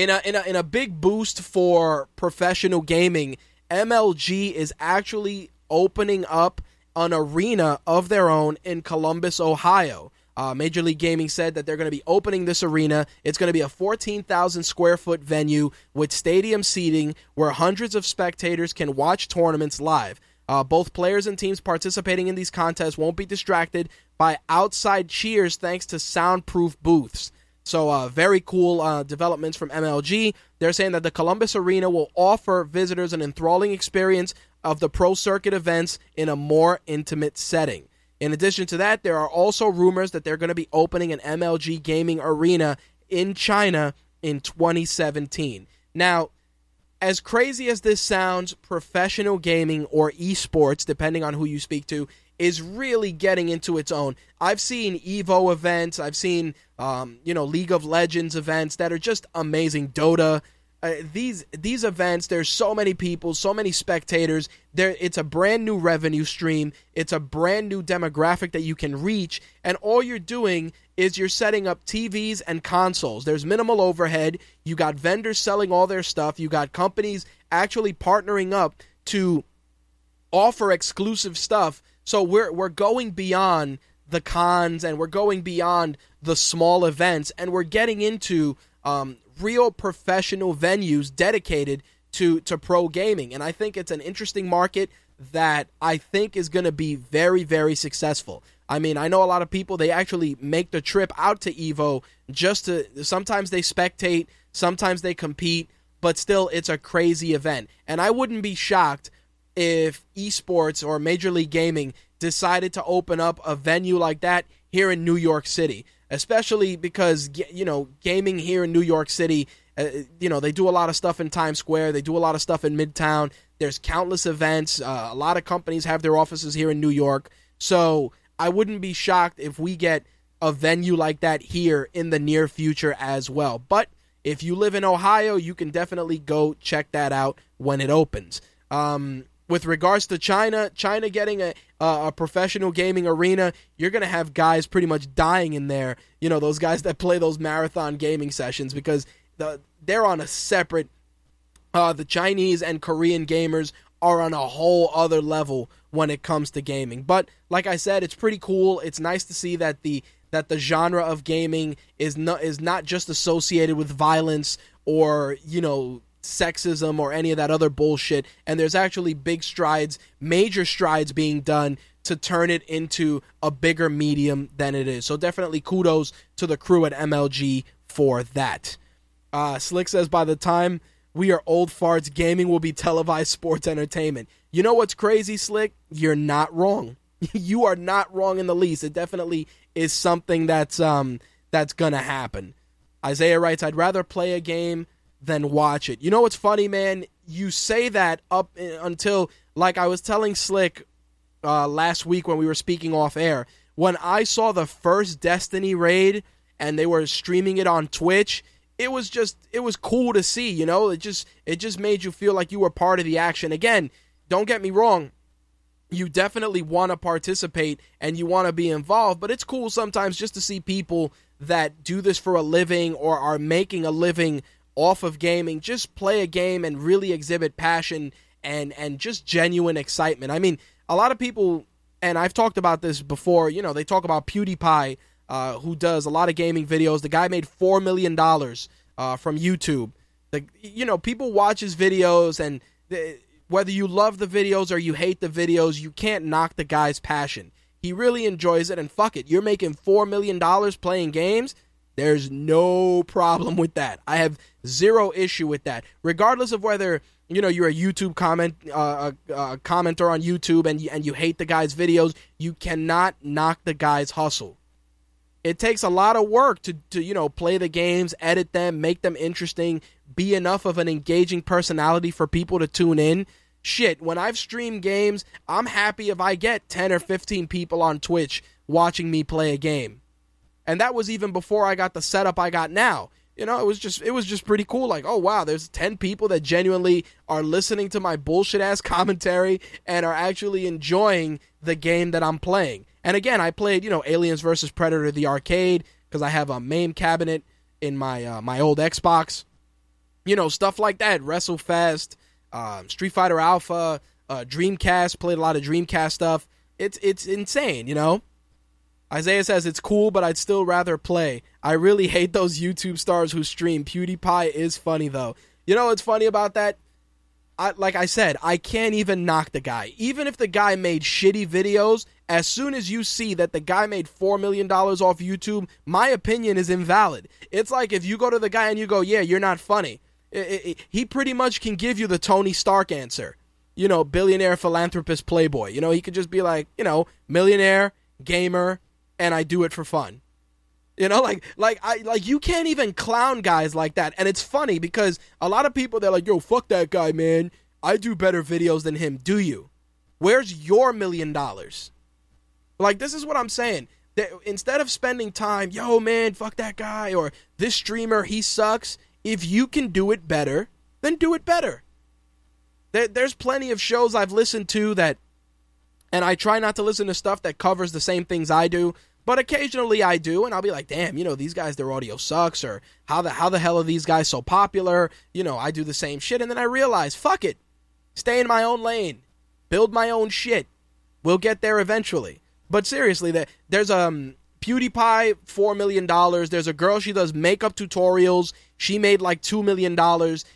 in a in a in a big boost for professional gaming, MLG is actually opening up an arena of their own in Columbus, Ohio. Uh, Major League Gaming said that they're going to be opening this arena. It's going to be a 14,000 square foot venue with stadium seating where hundreds of spectators can watch tournaments live. Uh, both players and teams participating in these contests won't be distracted by outside cheers thanks to soundproof booths. So, uh, very cool uh, developments from MLG. They're saying that the Columbus Arena will offer visitors an enthralling experience of the pro circuit events in a more intimate setting. In addition to that, there are also rumors that they're going to be opening an MLG gaming arena in China in 2017. Now, as crazy as this sounds, professional gaming or esports, depending on who you speak to, is really getting into its own. I've seen Evo events, I've seen um, you know League of Legends events that are just amazing. Dota, uh, these these events, there's so many people, so many spectators. There, it's a brand new revenue stream. It's a brand new demographic that you can reach, and all you're doing is you're setting up TVs and consoles. There's minimal overhead. You got vendors selling all their stuff. You got companies actually partnering up to offer exclusive stuff. So we're we're going beyond the cons and we're going beyond the small events and we're getting into um, real professional venues dedicated to to pro gaming. And I think it's an interesting market that I think is going to be very very successful. I mean, I know a lot of people they actually make the trip out to Evo just to sometimes they spectate, sometimes they compete, but still it's a crazy event. And I wouldn't be shocked if esports or Major League Gaming decided to open up a venue like that here in New York City, especially because you know, gaming here in New York City, uh, you know, they do a lot of stuff in Times Square, they do a lot of stuff in Midtown. There's countless events. Uh, a lot of companies have their offices here in New York. So, I wouldn't be shocked if we get a venue like that here in the near future as well. But if you live in Ohio, you can definitely go check that out when it opens. Um, with regards to China, China getting a, a professional gaming arena, you're going to have guys pretty much dying in there. You know, those guys that play those marathon gaming sessions because the, they're on a separate. Uh, the Chinese and Korean gamers are on a whole other level when it comes to gaming. But like I said, it's pretty cool. It's nice to see that the that the genre of gaming is not is not just associated with violence or you know sexism or any of that other bullshit and there's actually big strides major strides being done to turn it into a bigger medium than it is so definitely kudos to the crew at mlg for that uh, slick says by the time we are old farts. Gaming will be televised sports entertainment. You know what's crazy, Slick? You're not wrong. (laughs) you are not wrong in the least. It definitely is something that's um that's gonna happen. Isaiah writes, "I'd rather play a game than watch it." You know what's funny, man? You say that up uh, until like I was telling Slick uh, last week when we were speaking off air. When I saw the first Destiny raid and they were streaming it on Twitch, it was just it was cool to see, you know? It just it just made you feel like you were part of the action. Again, don't get me wrong, you definitely want to participate and you want to be involved, but it's cool sometimes just to see people that do this for a living or are making a living off of gaming just play a game and really exhibit passion and and just genuine excitement. I mean, a lot of people and I've talked about this before, you know, they talk about PewDiePie uh, who does a lot of gaming videos. The guy made 4 million dollars uh, from YouTube. The you know, people watch his videos and the, whether you love the videos or you hate the videos, you can't knock the guy's passion. He really enjoys it, and fuck it, you're making $4 million playing games. There's no problem with that. I have zero issue with that. Regardless of whether you know you're a YouTube comment uh, a, a commenter on YouTube and you, and you hate the guy's videos, you cannot knock the guy's hustle. It takes a lot of work to to you know play the games, edit them, make them interesting, be enough of an engaging personality for people to tune in shit, when I've streamed games, I'm happy if I get 10 or 15 people on Twitch watching me play a game. And that was even before I got the setup I got now. You know, it was just it was just pretty cool like, oh wow, there's 10 people that genuinely are listening to my bullshit ass (laughs) commentary and are actually enjoying the game that I'm playing. And again, I played, you know, Aliens vs Predator the arcade because I have a MAME cabinet in my uh, my old Xbox. You know, stuff like that, WrestleFest, um, Street Fighter Alpha, uh, Dreamcast. Played a lot of Dreamcast stuff. It's it's insane, you know. Isaiah says it's cool, but I'd still rather play. I really hate those YouTube stars who stream. PewDiePie is funny though. You know what's funny about that? I, like I said, I can't even knock the guy. Even if the guy made shitty videos, as soon as you see that the guy made $4 million off YouTube, my opinion is invalid. It's like if you go to the guy and you go, Yeah, you're not funny he pretty much can give you the Tony Stark answer. You know, billionaire, philanthropist, playboy. You know, he could just be like, you know, millionaire, gamer, and I do it for fun. You know, (laughs) like like I like you can't even clown guys like that. And it's funny because a lot of people they're like, "Yo, fuck that guy, man. I do better videos than him." Do you? Where's your million dollars? Like this is what I'm saying. That instead of spending time, "Yo, man, fuck that guy," or "This streamer, he sucks," if you can do it better, then do it better. There, there's plenty of shows I've listened to that, and I try not to listen to stuff that covers the same things I do. But occasionally I do, and I'll be like, "Damn, you know, these guys, their audio sucks," or "How the how the hell are these guys so popular?" You know, I do the same shit, and then I realize, fuck it, stay in my own lane, build my own shit. We'll get there eventually. But seriously, that there's um PewDiePie, $4 million. There's a girl, she does makeup tutorials. She made like $2 million.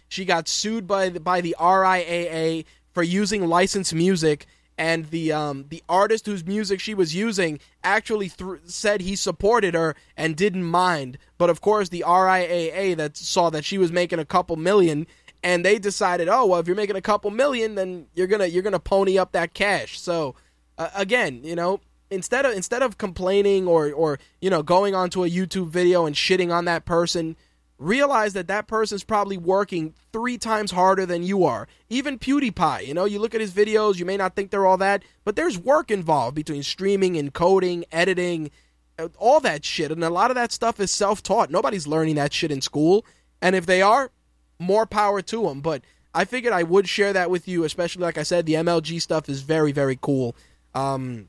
She got sued by the, by the RIAA for using licensed music. And the um, the artist whose music she was using actually th- said he supported her and didn't mind. But of course, the RIAA that saw that she was making a couple million, and they decided, oh well, if you're making a couple million, then you're gonna you're gonna pony up that cash. So uh, again, you know, instead of instead of complaining or or you know going onto a YouTube video and shitting on that person, realize that that person's probably working three times harder than you are. Even PewDiePie, you know, you look at his videos, you may not think they're all that, but there's work involved between streaming and coding, editing, uh, all that shit, and a lot of that stuff is self-taught. Nobody's learning that shit in school, and if they are, more power to them. But I figured I would share that with you, especially like I said, the MLG stuff is very very cool. Um,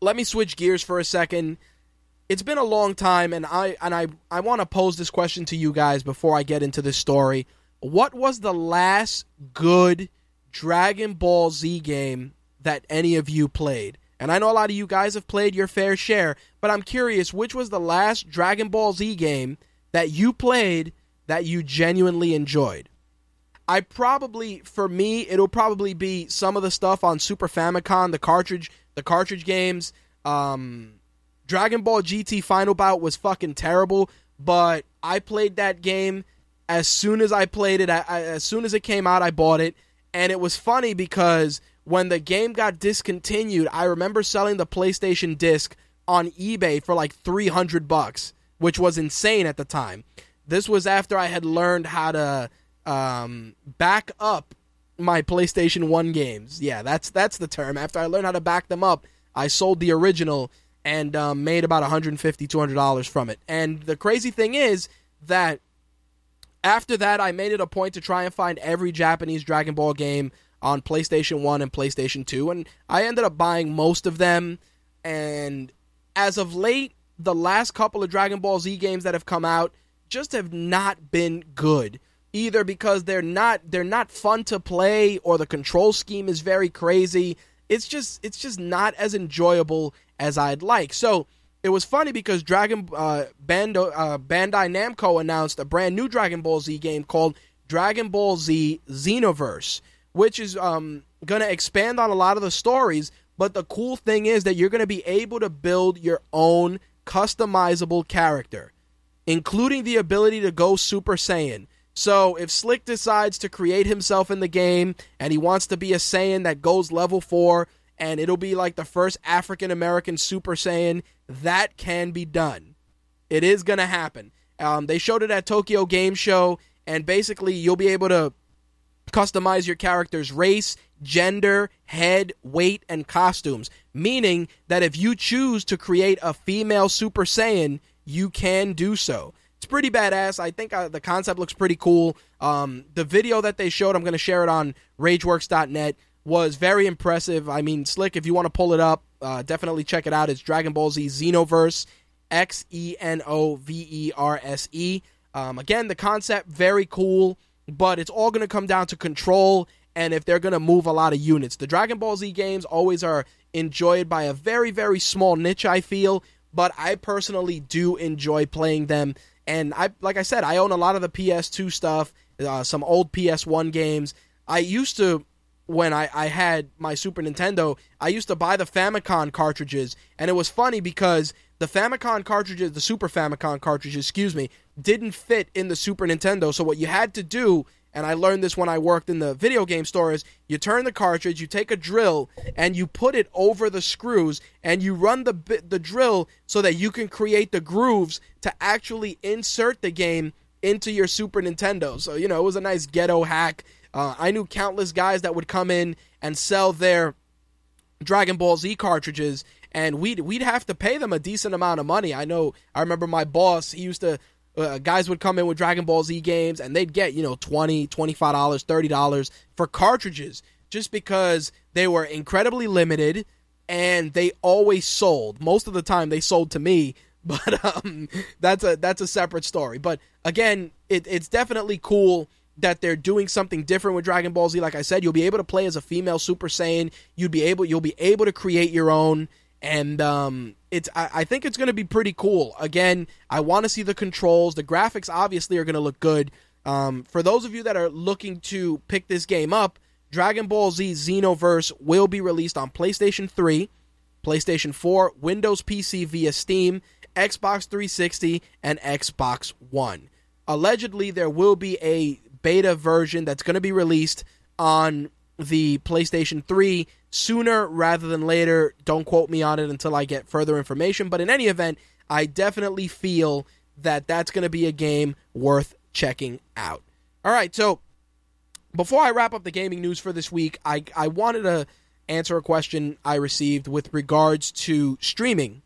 let me switch gears for a second. It's been a long time, and I and I I want to pose this question to you guys before I get into this story. What was the last good Dragon Ball Z game that any of you played? And I know a lot of you guys have played your fair share, but I'm curious, which was the last Dragon Ball Z game that you played that you genuinely enjoyed? I probably, for me, it'll probably be some of the stuff on Super Famicom, the cartridge the cartridge games. Um, Dragon Ball GT Final Bout was fucking terrible, but I played that game as soon as I played it. I, as soon as it came out, I bought it, and it was funny because when the game got discontinued, I remember selling the PlayStation disc on eBay for like 300 bucks, which was insane at the time. This was after I had learned how to um, back up my PlayStation 1 games. Yeah, that's that's the term. After I learned how to back them up, I sold the original and um, made about 150 $200 from it. And the crazy thing is that after that, I made it a point to try and find every Japanese Dragon Ball game on PlayStation 1 and PlayStation 2, and I ended up buying most of them. And as of late, the last couple of Dragon Ball Z games that have come out just have not been good. Either because they're not they're not fun to play or the control scheme is very crazy. It's just it's just not as enjoyable as I'd like. So it was funny because Dragon uh, Bando, uh, Bandai Namco announced a brand new Dragon Ball Z game called Dragon Ball Z Xenoverse, which is um, going to expand on a lot of the stories. But the cool thing is that you're going to be able to build your own customizable character, including the ability to go Super Saiyan. So if Slick decides to create himself in the game and he wants to be a Saiyan that goes level 4 and it'll be like the first African American Super Saiyan, that can be done. It is going to happen. Um, they showed it at Tokyo Game Show and basically you'll be able to customize your character's race, gender, head, weight, and costumes. Meaning that if you choose to create a female Super Saiyan, you can do so. It's pretty badass. I think uh, the concept looks pretty cool. Um, the video that they showed, I'm going to share it on RageWorks.net, was very impressive. I mean, Slick, if you want to pull it up, uh, definitely check it out. It's Dragon Ball Z Xenoverse, X E N O V E R S E. Um, again, the concept very cool, but it's all going to come down to control and if they're going to move a lot of units. The Dragon Ball Z games always are enjoyed by a very very small niche. I feel, but I personally do enjoy playing them. And I, like I said, I own a lot of the PS2 stuff, uh, some old PS1 games. I used to when I, I had my Super Nintendo, I used to buy the Famicom cartridges, and it was funny because the Famicom cartridges, the Super Famicom cartridges, excuse me, didn't fit in the Super Nintendo. So what you had to do, and I learned this when I worked in the video game store, is you turn the cartridge, you take a drill, and you put it over the screws, and you run the the drill so that you can create the grooves to actually insert the game into your Super Nintendo. So you know it was a nice ghetto hack. Uh, I knew countless guys that would come in and sell their Dragon Ball Z cartridges, and we'd we'd have to pay them a decent amount of money. I know. I remember my boss. He used to. Uh, guys would come in with Dragon Ball Z games, and they'd get you know 20 25 dollars, thirty dollars for cartridges, just because they were incredibly limited, and they always sold. Most of the time, they sold to me, (laughs) but um, that's a that's a separate story. But again, it, it's definitely cool that they're doing something different with Dragon Ball Z. Like I said, you'll be able to play as a female Super Saiyan. You'd be able you'll be able to create your own, and um, it's I, I think it's going to be pretty cool. Again, I want to see the controls. The graphics obviously are going to look good. Um, for those of you that are looking to pick this game up, Dragon Ball Z Xenoverse will be released on PlayStation 3, PlayStation 4, Windows PC via Steam, Xbox 360, and Xbox One. Allegedly, there will be a beta version that's going to be released on the PlayStation 3 sooner rather than later. Don't quote me on it until I get further information. But in any event, I definitely feel that that's going to be a game worth checking out. All right, so before I wrap up the gaming news for this week, I, I wanted to answer a question I received with regards to streaming.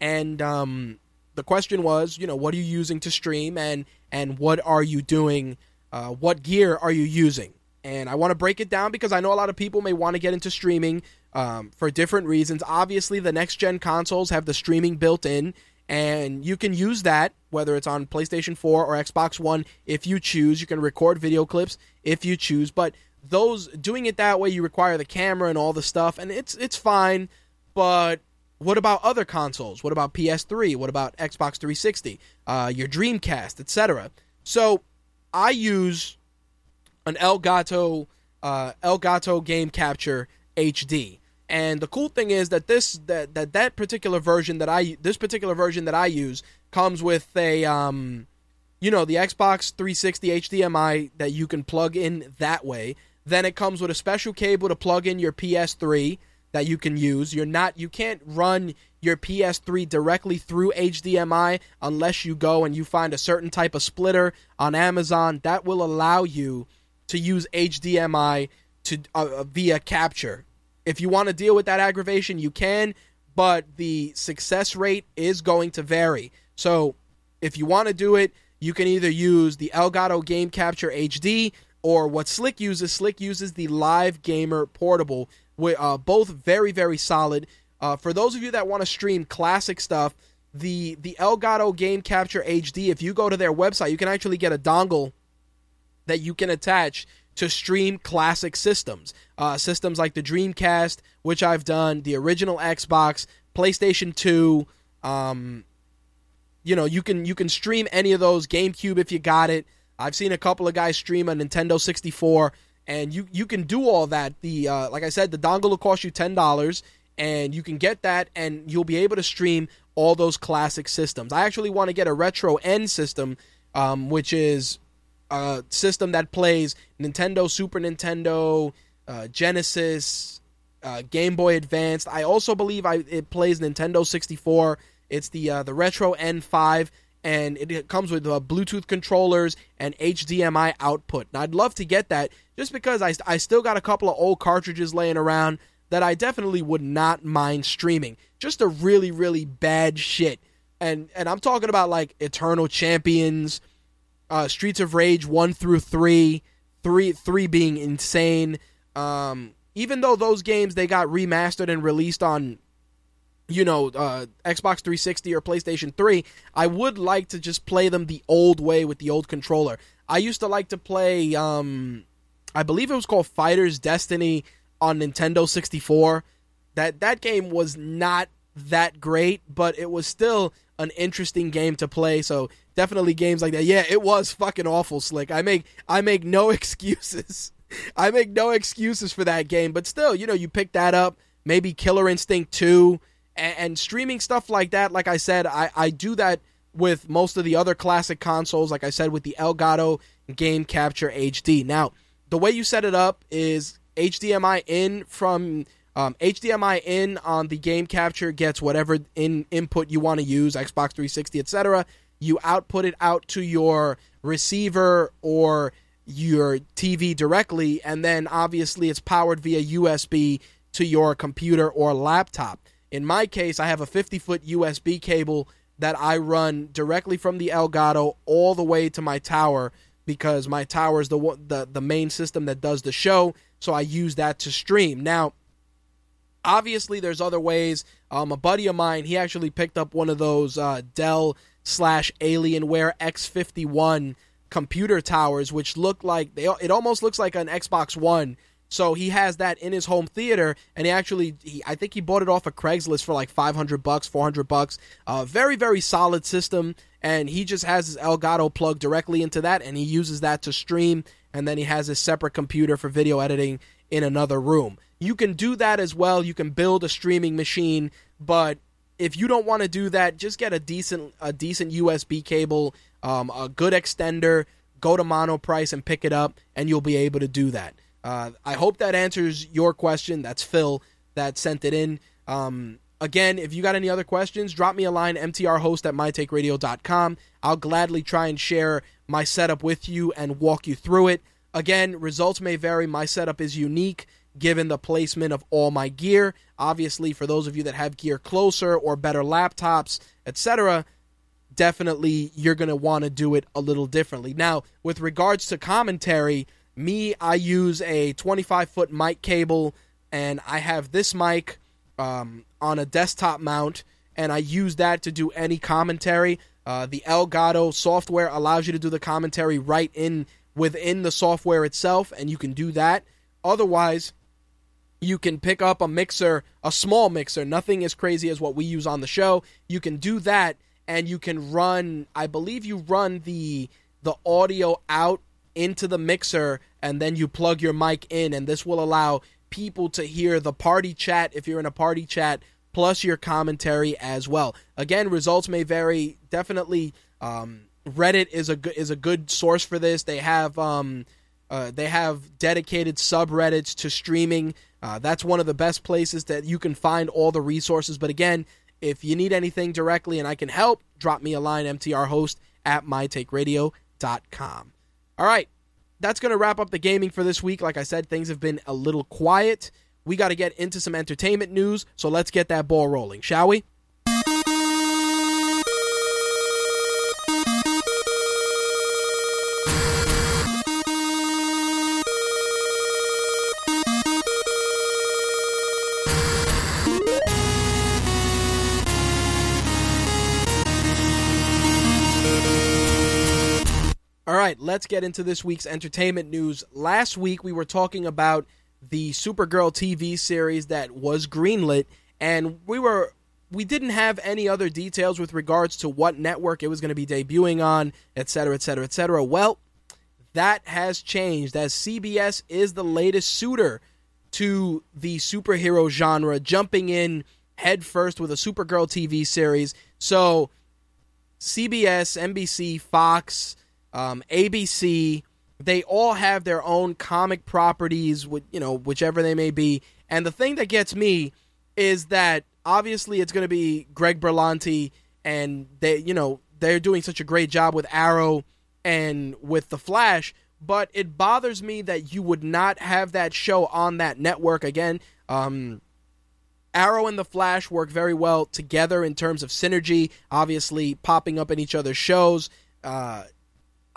And um, the question was, you know, what are you using to stream and, and what are you doing uh, what gear are you using? And I want to break it down because I know a lot of people may want to get into streaming um, for different reasons. Obviously, the next gen consoles have the streaming built in, and you can use that whether it's on PlayStation 4 or Xbox One if you choose. You can record video clips if you choose, but those doing it that way, you require the camera and all the stuff, and it's it's fine. But what about other consoles? What about PS3? What about Xbox 360? Uh, your Dreamcast, etc. So I use an Elgato uh, Elgato Game Capture HD. And the cool thing is that this that, that that particular version that I this particular version that I use comes with a um you know the Xbox 360 HDMI that you can plug in that way. Then it comes with a special cable to plug in your PS3 that you can use. You're not you can't run your PS3 directly through HDMI unless you go and you find a certain type of splitter on Amazon that will allow you to use HDMI to uh, uh, via capture. If you want to deal with that aggravation, you can, but the success rate is going to vary. So, if you want to do it, you can either use the Elgato Game Capture HD or what Slick uses. Slick uses the Live Gamer Portable, uh, both very very solid. Uh, for those of you that want to stream classic stuff, the the Elgato Game Capture HD. If you go to their website, you can actually get a dongle that you can attach to stream classic systems. Uh, systems like the Dreamcast, which I've done, the original Xbox, PlayStation 2. Um, you know, you can you can stream any of those. GameCube if you got it. I've seen a couple of guys stream a Nintendo 64, and you you can do all that. The uh, like I said, the dongle will cost you ten dollars, and you can get that, and you'll be able to stream all those classic systems. I actually want to get a Retro N system, um, which is a system that plays Nintendo, Super Nintendo, uh, Genesis, uh, Game Boy Advanced. I also believe I it plays Nintendo 64. It's the uh, the Retro N5, and it, comes with uh, Bluetooth controllers and HDMI output. And I'd love to get that just because I, I still got a couple of old cartridges laying around that I definitely would not mind streaming. Just a really really bad shit. And and I'm talking about like Eternal Champions, uh, Streets of Rage one through three, three three being insane. Um, even though those games they got remastered and released on, you know, uh, Xbox 360 or PlayStation 3, I would like to just play them the old way with the old controller. I used to like to play, um, I believe it was called Fighters Destiny on Nintendo 64. That that game was not that great, but it was still an interesting game to play. So definitely games like that. Yeah, it was fucking awful, slick. I make I make no (laughs) excuses. I make no excuses for that game, but still, you know, you pick that up. Maybe Killer Instinct 2 and, and streaming stuff like that. Like I said, I, I do that with most of the other classic consoles. Like I said, with the Elgato Game Capture HD. Now, the way you set it up is HDMI in from um, HDMI in on the game capture gets whatever in input you want to use, Xbox 360, etc. You output it out to your receiver or your TV directly, and then obviously it's powered via USB to your computer or laptop. In my case, I have a 50 foot USB cable that I run directly from the Elgato all the way to my tower because my tower is the the the main system that does the show. So I use that to stream. Now, obviously, there's other ways. Um, a buddy of mine, he actually picked up one of those uh, Dell slash Alienware X51 computer towers, which look like they. It almost looks like an Xbox One. So he has that in his home theater, and he actually, he, I think he bought it off of Craigslist for like 500 bucks, 400 bucks. Uh, very, very solid system, and he just has his Elgato plug directly into that, and he uses that to stream, and then he has his separate computer for video editing in another room. You can do that as well. You can build a streaming machine, but if you don't want to do that, just get a decent a decent USB cable, um, a good extender. Go to Monoprice and pick it up, and you'll be able to do that. Uh, I hope that answers your question. That's Phil that sent it in. Um, again, if you got any other questions, drop me a line, mtrhost at mytakeradio.com. I'll gladly try and share my setup with you and walk you through it. Again, results may vary. My setup is unique given the placement of all my gear. Obviously, for those of you that have gear closer or better laptops, etc., definitely you're going to want to do it a little differently. Now, with regards to commentary, me, I use a 25 foot mic cable, and I have this mic um, on a desktop mount, and I use that to do any commentary. Uh, the Elgato software allows you to do the commentary right in within the software itself, and you can do that. Otherwise, you can pick up a mixer, a small mixer, nothing as crazy as what we use on the show. You can do that and you can run I believe you run the the audio out into the mixer and then you plug your mic in and this will allow people to hear the party chat if you're in a party chat plus your commentary as well. Again, results may vary. Definitely um, Reddit is a good is a good source for this. They have um, uh, they have dedicated subreddits to streaming. Uh, that's one of the best places that you can find all the resources. But again, if you need anything directly and I can help, drop me a line, mtrhost at mytakeradio.com. All right, that's going to wrap up the gaming for this week. Like I said, things have been a little quiet. We got to get into some entertainment news, so let's get that ball rolling, shall we? Right, let's get into this week's entertainment news. Last week we were talking about the Supergirl TV series that was greenlit, and we were we didn't have any other details with regards to what network it was going to be debuting on, et cetera, et cetera, et cetera. Well, that has changed as CBS is the latest suitor to the superhero genre, jumping in headfirst with a Supergirl TV series. So, CBS, NBC, Fox, um, ABC, they all have their own comic properties, with you know, whichever they may be. And the thing that gets me is that obviously it's going to be Greg Berlanti, and they, you know, they're doing such a great job with Arrow and with The Flash. But it bothers me that you would not have that show on that network again. Um, Arrow and The Flash work very well together in terms of synergy, obviously popping up in each other's shows. Uh,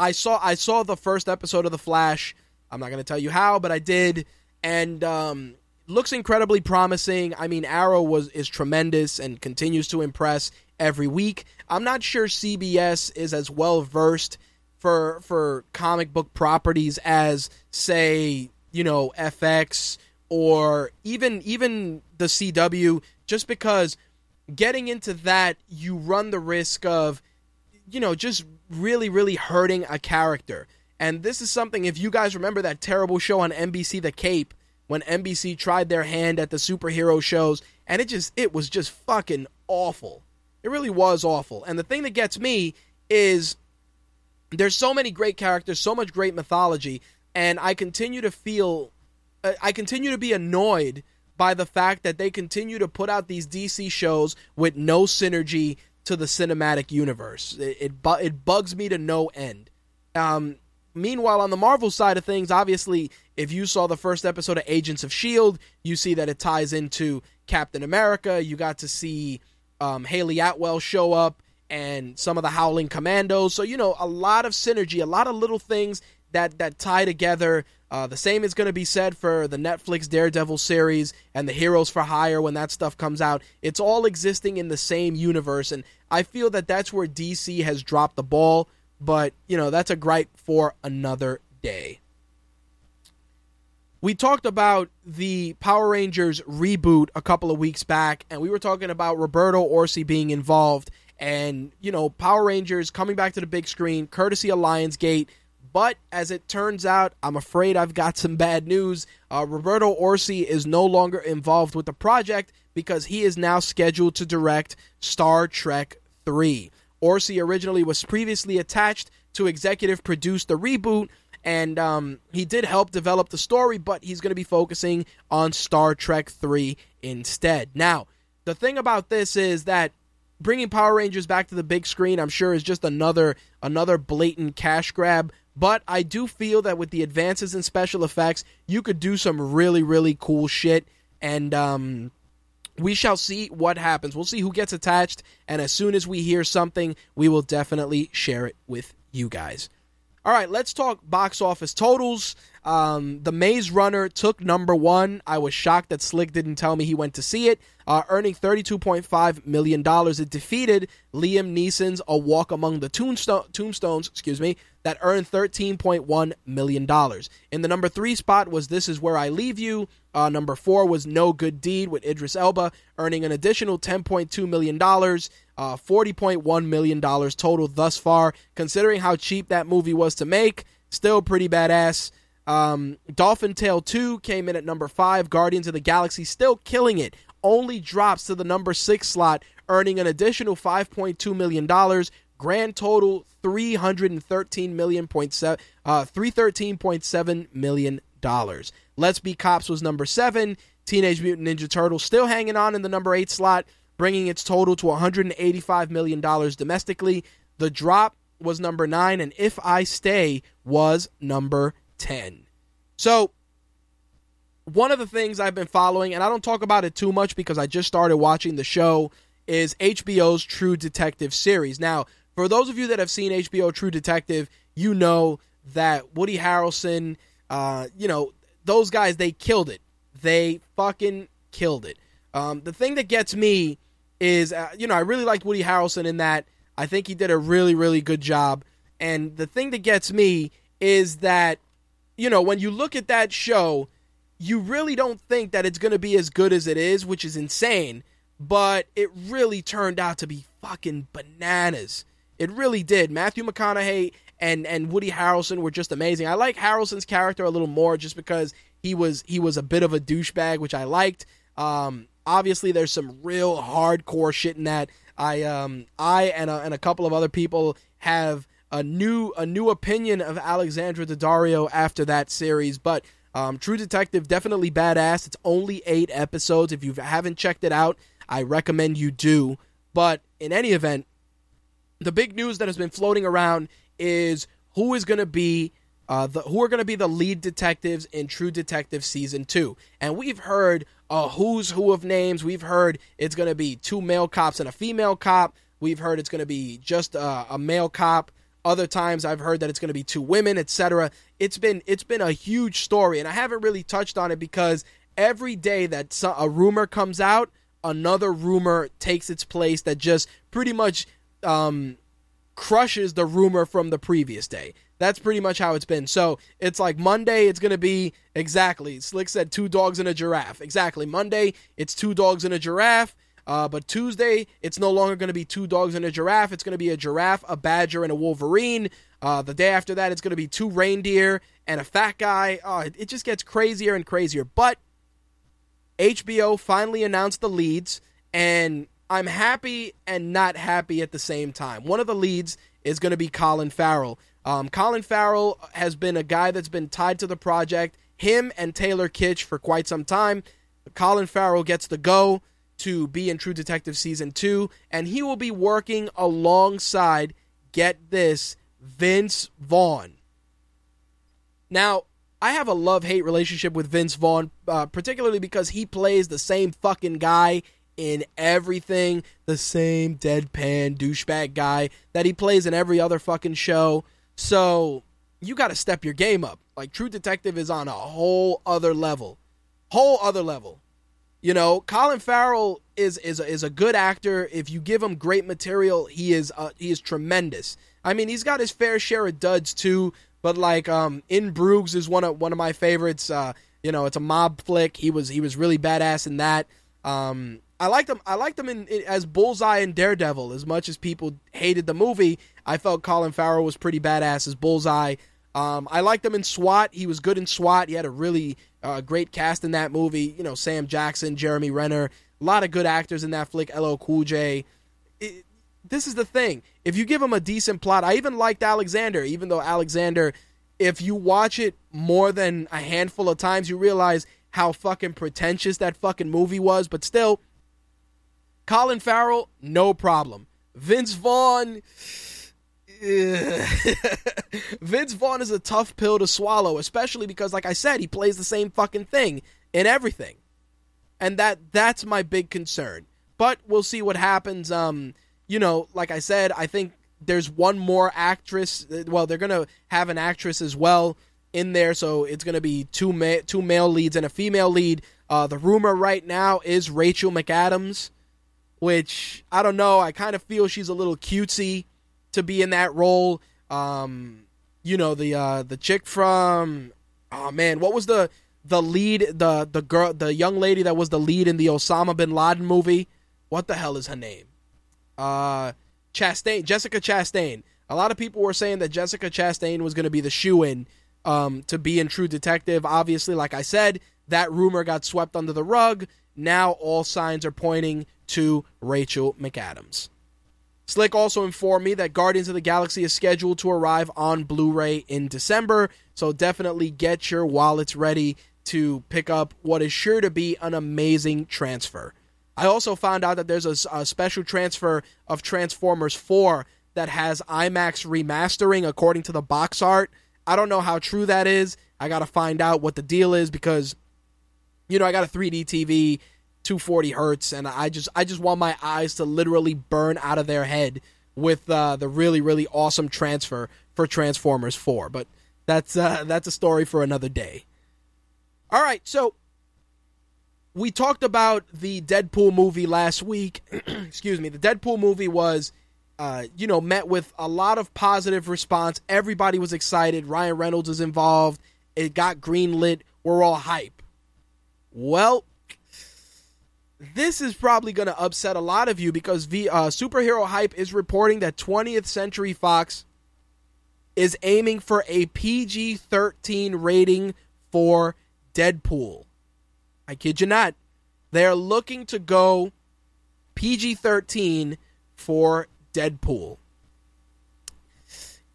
I saw I saw the first episode of The Flash. I'm not going to tell you how, but I did, and um, looks incredibly promising. I mean, Arrow was is tremendous and continues to impress every week. I'm not sure CBS is as well versed for for comic book properties as say you know FX or even even the CW just because getting into that you run the risk of you know just really, really hurting a character. And this is something, if you guys remember that terrible show on NBC, The Cape, when NBC tried their hand at the superhero shows, and it just, it was just fucking awful. It really was awful. And the thing that gets me is there's so many great characters, so much great mythology, and I continue to feel, uh, I continue to be annoyed by the fact that they continue to put out these DC shows with no synergy to the cinematic universe. It it, it bugs me to no end. Um, meanwhile, on the Marvel side of things, obviously, if you saw the first episode of Agents of Shield, you see that it ties into Captain America. You got to see um, Hayley Atwell show up and some of the Howling Commandos. So you know, a lot of synergy, a lot of little things that that tie together. Uh, the same is going to be said for the Netflix Daredevil series and the Heroes for Hire when that stuff comes out. It's all existing in the same universe, and I feel that that's where DC has dropped the ball. But you know, that's a gripe for another day. We talked about the Power Rangers reboot a couple of weeks back, and we were talking about Roberto Orci being involved, and you know, Power Rangers coming back to the big screen, courtesy of Lionsgate but as it turns out, I'm afraid I've got some bad news. Uh, Roberto Orci is no longer involved with the project because he is now scheduled to direct Star Trek 3. Orci originally was previously attached to executive produce the reboot, and um, he did help develop the story, but he's going to be focusing on Star Trek 3 instead. Now, the thing about this is that bringing Power Rangers back to the big screen, I'm sure, is just another another blatant cash grab. But I do feel that with the advances in special effects, you could do some really, really cool shit. And um, we shall see what happens. We'll see who gets attached. And as soon as we hear something, we will definitely share it with you guys. All right, let's talk box office totals. Um, the Maze Runner took number one. I was shocked that Slick didn't tell me he went to see it, uh, earning $32.5 million. It defeated Liam Neeson's A Walk Among the Tombstone, Tombstones, excuse me, that earned $13.1 million. In the number three spot was This Is Where I Leave You. Uh, number four was No Good Deed with Idris Elba, earning an additional $10.2 million. Uh, $40.1 million total thus far. Considering how cheap that movie was to make, still pretty badass. Um, Dolphin Tale 2 came in at number 5. Guardians of the Galaxy still killing it. Only drops to the number 6 slot, earning an additional $5.2 million. Grand total three hundred and thirteen million point seven, uh, three thirteen point seven million dollars. Let's Be Cops was number seven. Teenage Mutant Ninja Turtles still hanging on in the number eight slot, bringing its total to one hundred and eighty-five million dollars domestically. The drop was number nine, and If I Stay was number ten. So one of the things I've been following, and I don't talk about it too much because I just started watching the show, is HBO's True Detective series. Now, for those of you that have seen HBO True Detective, you know that Woody Harrelson, uh, you know, those guys, they killed it. They fucking killed it. Um, the thing that gets me is, uh, you know, I really liked Woody Harrelson in that. I think he did a really, really good job. And the thing that gets me is that, you know, when you look at that show, you really don't think that it's going to be as good as it is, which is insane. But it really turned out to be fucking bananas. It really did. Matthew McConaughey and and Woody Harrelson were just amazing. I like Harrelson's character a little more just because he was he was a bit of a douchebag, which I liked. Um, obviously, there's some real hardcore shit in that. I um I and a, and a couple of other people have a new a new opinion of Alexandra Daddario after that series, but um, True Detective definitely badass. It's only eight episodes. If you haven't checked it out, I recommend you do. But in any event, the big news that has been floating around is who is going to be uh, the, who are going to be the lead detectives in True Detective season two. And we've heard a who's who of names. We've heard it's going to be two male cops and a female cop. We've heard it's going to be just a, a male cop. Other times I've heard that it's going to be two women, etc. It's been it's been a huge story, and I haven't really touched on it because every day that a rumor comes out, another rumor takes its place that just pretty much um, crushes the rumor from the previous day. That's pretty much how it's been. So it's like Monday, it's going to be exactly. Slick said two dogs and a giraffe. Exactly. Monday, it's two dogs and a giraffe. Uh, but Tuesday, it's no longer going to be two dogs and a giraffe. It's going to be a giraffe, a badger, and a wolverine. Uh, the day after that, it's going to be two reindeer and a fat guy. Uh, it just gets crazier and crazier. But HBO finally announced the leads, and I'm happy and not happy at the same time. One of the leads is going to be Colin Farrell. Um, Colin Farrell has been a guy that's been tied to the project, him and Taylor Kitsch, for quite some time. Colin Farrell gets the go to be in True Detective Season 2, and he will be working alongside, get this, Vince Vaughn. Now, I have a love hate relationship with Vince Vaughn, uh, particularly because he plays the same fucking guy in everything, the same deadpan douchebag guy that he plays in every other fucking show. So you got to step your game up. Like True Detective is on a whole other level, whole other level. You know, Colin Farrell is is a, is a good actor. If you give him great material, he is uh, he is tremendous. I mean, he's got his fair share of duds too. But like, um, In Bruges is one of one of my favorites. Uh, you know, it's a mob flick. He was he was really badass in that. Um, I liked them. I liked him in, in, as Bullseye and Daredevil. As much as people hated the movie, I felt Colin Farrell was pretty badass as Bullseye. Um, I liked him in SWAT. He was good in SWAT. He had a really uh, great cast in that movie. You know, Sam Jackson, Jeremy Renner, a lot of good actors in that flick. LL Cool J. It, this is the thing. If you give him a decent plot, I even liked Alexander, even though Alexander, if you watch it more than a handful of times, you realize how fucking pretentious that fucking movie was. But still, Colin Farrell, no problem. Vince Vaughn. (laughs) Vince Vaughn is a tough pill to swallow, especially because, like I said, he plays the same fucking thing in everything, and that that's my big concern. But we'll see what happens. Um, you know, like I said, I think there's one more actress. Well, they're gonna have an actress as well in there, so it's gonna be two ma- two male leads and a female lead. Uh, the rumor right now is Rachel McAdams, which I don't know. I kind of feel she's a little cutesy to be in that role. Um, you know the uh, the chick from oh man, what was the the lead the the girl the young lady that was the lead in the Osama bin Laden movie? What the hell is her name? Uh, Chastain, Jessica Chastain. A lot of people were saying that Jessica Chastain was going to be the shoe in um, to be in True Detective. Obviously, like I said, that rumor got swept under the rug. Now all signs are pointing to Rachel McAdams. Slick also informed me that Guardians of the Galaxy is scheduled to arrive on Blu ray in December, so definitely get your wallets ready to pick up what is sure to be an amazing transfer. I also found out that there's a, a, special transfer of Transformers 4 that has IMAX remastering according to the box art. I don't know how true that is. I got to find out what the deal is because you know, I got a 3D TV, 240 hertz and I just I just want my eyes to literally burn out of their head with uh, the really really awesome transfer for Transformers 4. But that's uh, that's a story for another day. All right, so we talked about the Deadpool movie last week. (clears throat) Excuse me. The Deadpool movie was uh, you know, met with a lot of positive response. Everybody was excited. Ryan Reynolds is involved. It got greenlit. We're all hype. Well, this is probably going to upset a lot of you because the uh, superhero hype is reporting that 20th Century Fox is aiming for a PG 13 rating for Deadpool. I kid you not. They're looking to go PG 13 for Deadpool.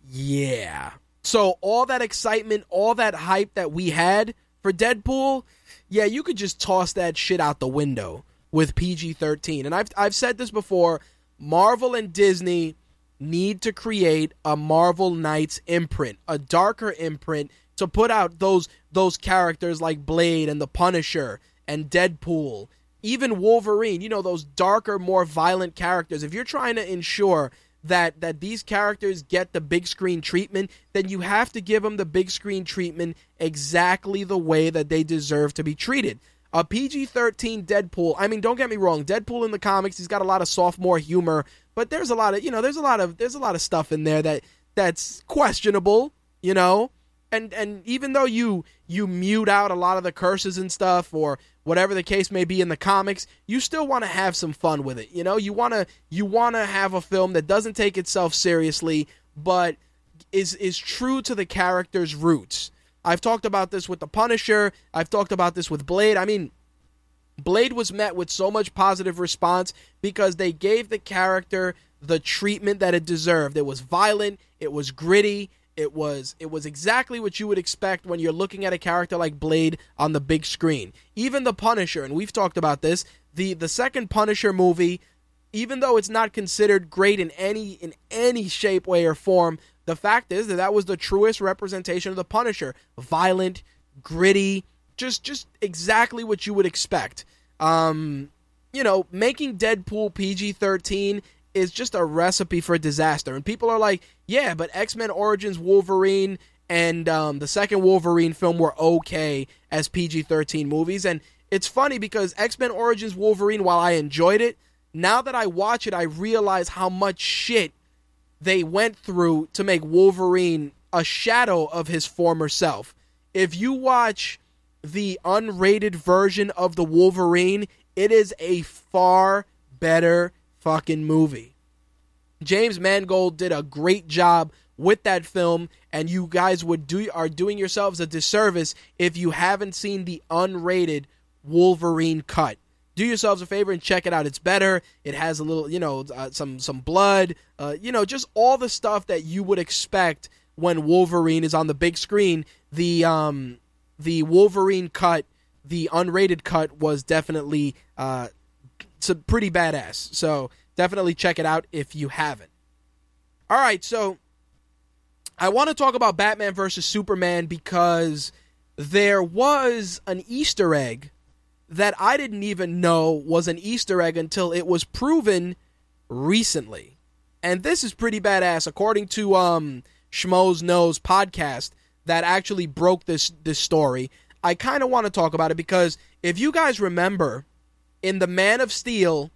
Yeah. So, all that excitement, all that hype that we had for Deadpool, yeah, you could just toss that shit out the window with PG 13. And I've, I've said this before Marvel and Disney need to create a Marvel Knights imprint, a darker imprint to put out those those characters like Blade and the Punisher and Deadpool, even Wolverine, you know, those darker, more violent characters. If you're trying to ensure that that these characters get the big screen treatment, then you have to give them the big screen treatment exactly the way that they deserve to be treated. A PG 13 Deadpool, I mean, don't get me wrong, Deadpool in the comics, he's got a lot of sophomore humor, but there's a lot of, you know, there's a lot of there's a lot of stuff in there that that's questionable, you know? And and even though you you mute out a lot of the curses and stuff or whatever the case may be in the comics, you still want to have some fun with it. You know, you want to you want to have a film that doesn't take itself seriously but is is true to the character's roots. I've talked about this with the Punisher. I've talked about this with Blade. I mean, Blade was met with so much positive response because they gave the character the treatment that it deserved. It was violent, it was gritty, it was it was exactly what you would expect when you're looking at a character like Blade on the big screen. Even the Punisher, and we've talked about this, the the second Punisher movie, even though it's not considered great in any in any shape, way, or form, the fact is that that was the truest representation of the Punisher. Violent, gritty, just just exactly what you would expect. Um, you know, making Deadpool PG-13 is just a recipe for disaster. And people are like, yeah, but X-Men Origins Wolverine and um, the second Wolverine film were okay as PG-13 movies and it's funny because X-Men Origins Wolverine while I enjoyed it, now that I watch it I realize how much shit they went through to make Wolverine a shadow of his former self. If you watch the unrated version of the Wolverine, it is a far better fucking movie. James Mangold did a great job with that film and you guys would do are doing yourselves a disservice if you haven't seen the unrated Wolverine cut. Do yourselves a favor and check it out. It's better. It has a little, you know, uh, some some blood, uh, you know, just all the stuff that you would expect when Wolverine is on the big screen. The um the Wolverine cut, the unrated cut, was definitely uh, pretty badass. So definitely check it out if you haven't. All right, so I want to talk about Batman versus Superman because there was an Easter egg that I didn't even know was an Easter egg until it was proven recently. And this is pretty badass. According to um, Schmoes Knows podcast, that actually broke this this story. I kind of want to talk about it because if you guys remember in the Man of Steel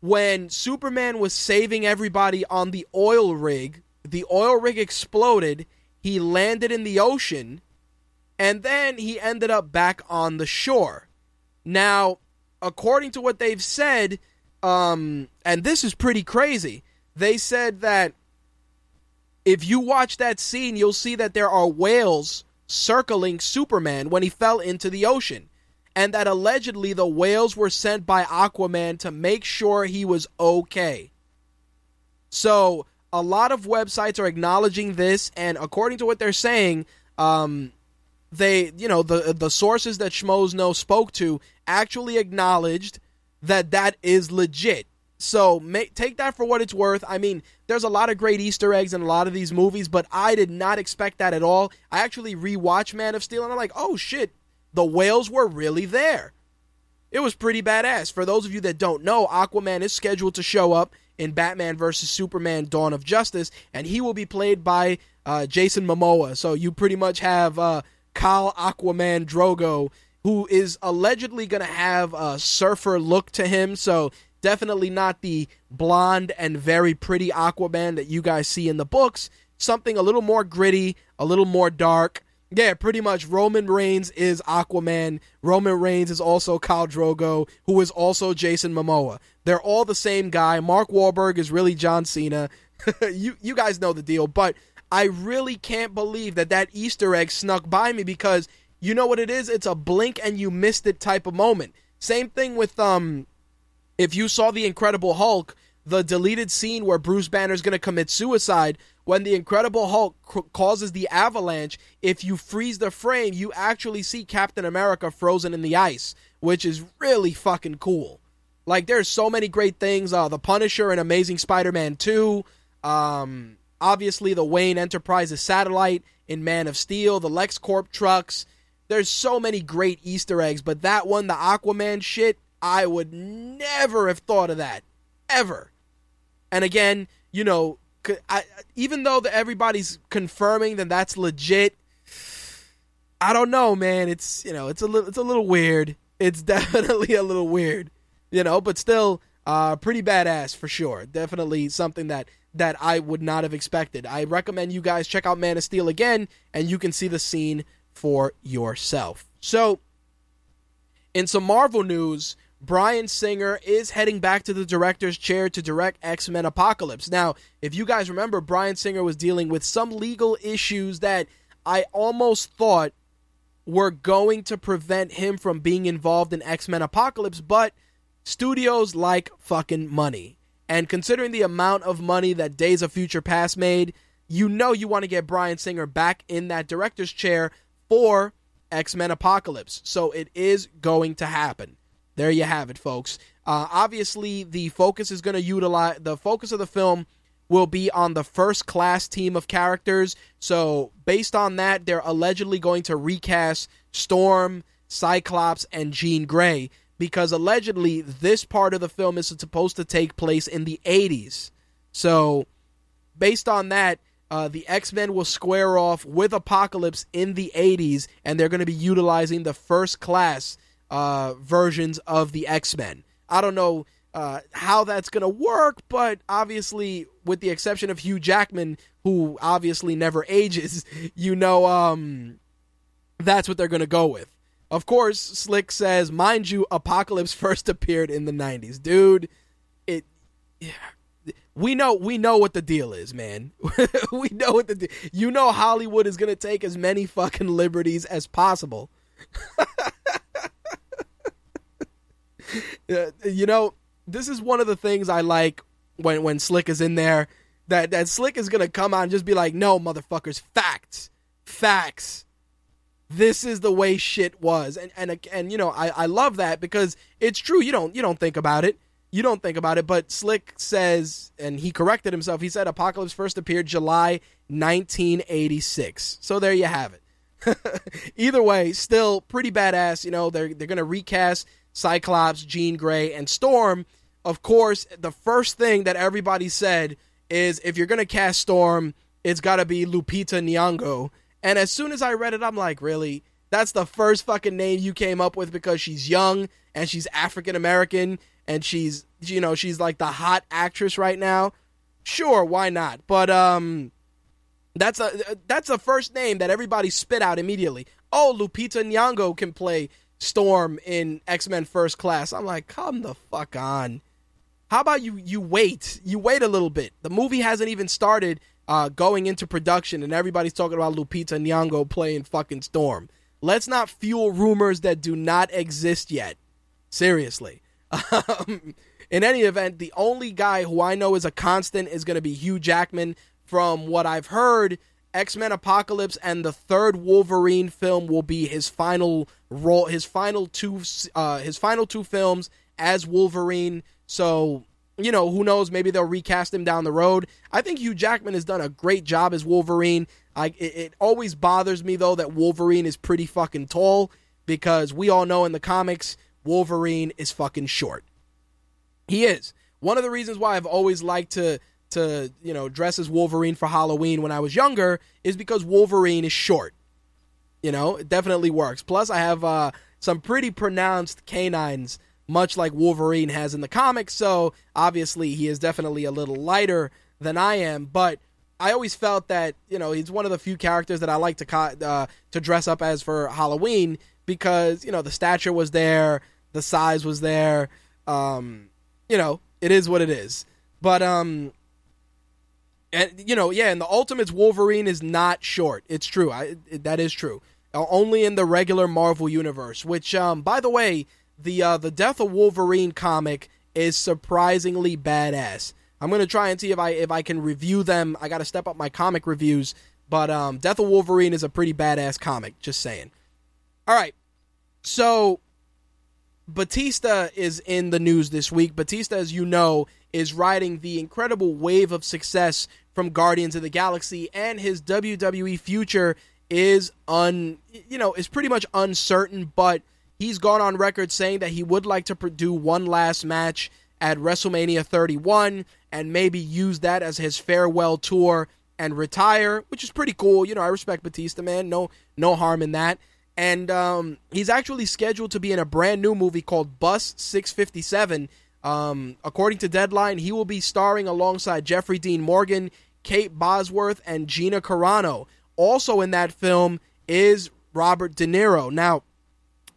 when Superman was saving everybody on the oil rig, the oil rig exploded, he landed in the ocean, and then he ended up back on the shore. Now, according to what they've said, um, and this is pretty crazy, they said that if you watch that scene, you'll see that there are whales circling Superman when he fell into the ocean. And that allegedly the whales were sent by Aquaman to make sure he was okay. So, a lot of websites are acknowledging this, and according to what they're saying, um, they, you know, the the sources that Schmoes know spoke to actually acknowledged that that is legit. So take that for what it's worth. I mean, there's a lot of great Easter eggs in a lot of these movies, but I did not expect that at all. I actually rewatched Man of Steel and I'm like, oh shit, the whales were really there. It was pretty badass. For those of you that don't know, Aquaman is scheduled to show up in Batman vs. Superman Dawn of Justice, and he will be played by uh, Jason Momoa. So you pretty much have uh, Khal Aquaman Drogo, who is allegedly going to have a surfer look to him. So Definitely not the blonde and very pretty Aquaman that you guys see in the books. Something a little more gritty, a little more dark. Yeah, pretty much Roman Reigns is Aquaman. Roman Reigns is also Khal Drogo, who is also Jason Momoa. They're all the same guy. Mark Wahlberg is really John Cena. (laughs) you you guys know the deal, but I really can't believe that that Easter egg snuck by me because you know what it is? It's a blink and you missed it type of moment. Same thing with um if you saw the Incredible Hulk, the deleted scene where Bruce Banner is going to commit suicide, when the Incredible Hulk causes the avalanche, if you freeze the frame, you actually see Captain America frozen in the ice, which is really fucking cool. Like, there's so many great things. Uh, the Punisher and Amazing Spider Man 2. Um, obviously, the Wayne Enterprises satellite in Man of Steel, the LexCorp trucks. There's so many great Easter eggs, but that one, the Aquaman shit, I would never have thought of that. Ever. And again, you know, I, even though the, everybody's confirming that that's legit, I don't know, man. It's you know, it's a little, it's a little weird. It's (laughs) definitely a little weird, you know, but still, uh, pretty badass for sure. Definitely something that that I would not have expected. I recommend you guys check out Man of Steel again, and you can see the scene for yourself. So, in some Marvel news, Bryan Singer is heading back to the director's chair to direct X Men Apocalypse. Now, if you guys remember, Bryan Singer was dealing with some legal issues that I almost thought were going to prevent him from being involved in X Men Apocalypse, but studios like fucking money. And considering the amount of money that Days of Future Past made, you know you want to get Bryan Singer back in that director's chair for X Men Apocalypse. So it is going to happen. There you have it, folks. Uh, obviously, the focus is going to utilize the focus of the film will be on the first class team of characters. So, based on that, they're allegedly going to recast Storm, Cyclops, and Jean Grey because allegedly this part of the film is supposed to take place in the 80s. So, based on that, uh, the X Men will square off with Apocalypse in the 80s, and they're going to be utilizing the first class uh, versions of the X Men. I don't know uh, how that's going to work, but obviously, with the exception of Hugh Jackman, who obviously never (laughs) ages, you know, um, that's what they're going to go with. Of course, Slick says, mind you, Apocalypse first (laughs) appeared in the '90s, dude. It, yeah, we know, we know what the deal is, man. (laughs) we know what the, de- you know, Hollywood is to take as many fucking liberties as possible. Uh, you know, this is one of the things I like when when Slick is in there. That that Slick is gonna come out and just be like, "No, motherfuckers, facts, facts. This is the way shit was." And and and you know, I I love that because it's true. You don't you don't think about it. You don't think about it, but Slick says, and he corrected himself. He said Apocalypse first appeared July 1986. So there you have it. (laughs) Either way, still pretty badass. You know, they're they're gonna recast Cyclops, Jean Grey, and Storm, of course, the first thing that everybody said is if you're going to cast Storm, it's got to be Lupita Nyong'o. And as soon as I read it, I'm like, really? That's the first fucking name you came up with because she's young and she's African American and she's, you know, she's like the hot actress right now. Sure, why not? But um that's a that's a first name that everybody spit out immediately. Oh, Lupita Nyong'o can play Storm in X Men First Class. I'm like, come the fuck on. How about you? You wait. You wait a little bit. The movie hasn't even started uh, going into production, and everybody's talking about Lupita Nyong'o playing fucking Storm. Let's not fuel rumors that do not exist yet. Seriously. (laughs) Um, in any event, the only guy who I know is a constant is going to be Hugh Jackman. From what I've heard, X Men Apocalypse and the third Wolverine film will be his final role, his final two, uh, his final two films as Wolverine. So you know, who knows? Maybe they'll recast him down the road. I think Hugh Jackman has done a great job as Wolverine. I it, it always bothers me though that Wolverine is pretty fucking tall because we all know in the comics Wolverine is fucking short. He is. One of the reasons why I've always liked to to you know dress as Wolverine for Halloween when I was younger is because Wolverine is short. You know, it definitely works. Plus, I have uh, some pretty pronounced canines much like Wolverine has in the comics. So obviously, he is definitely a little lighter than I am. But I always felt that you know he's one of the few characters that I like to uh, to dress up as for Halloween because you know the stature was there, the size was there. Um, you know, it is what it is. But um, and you know, yeah, and the Ultimates Wolverine is not short. It's true. I, it, that is true. Uh, only in the regular Marvel universe. Which, um, by the way, the uh, the Death of Wolverine comic is surprisingly badass. I'm gonna try and see if I if I can review them. I got to step up my comic reviews. But um, Death of Wolverine is a pretty badass comic. Just saying. All right, so Batista is in the news this week. Batista, as you know, is riding the incredible wave of success from Guardians of the Galaxy, and his WWE future is un you know is pretty much uncertain. But he's gone on record saying that he would like to do one last match at WrestleMania 31 and maybe use that as his farewell tour and retire, which is pretty cool. You know, I respect Batista, man. No, no harm in that and um, he's actually scheduled to be in a brand new movie called Bus 657. Um, according to Deadline, he will be starring alongside Jeffrey Dean Morgan, Kate Bosworth, and Gina Carano. Also in that film is Robert De Niro. Now,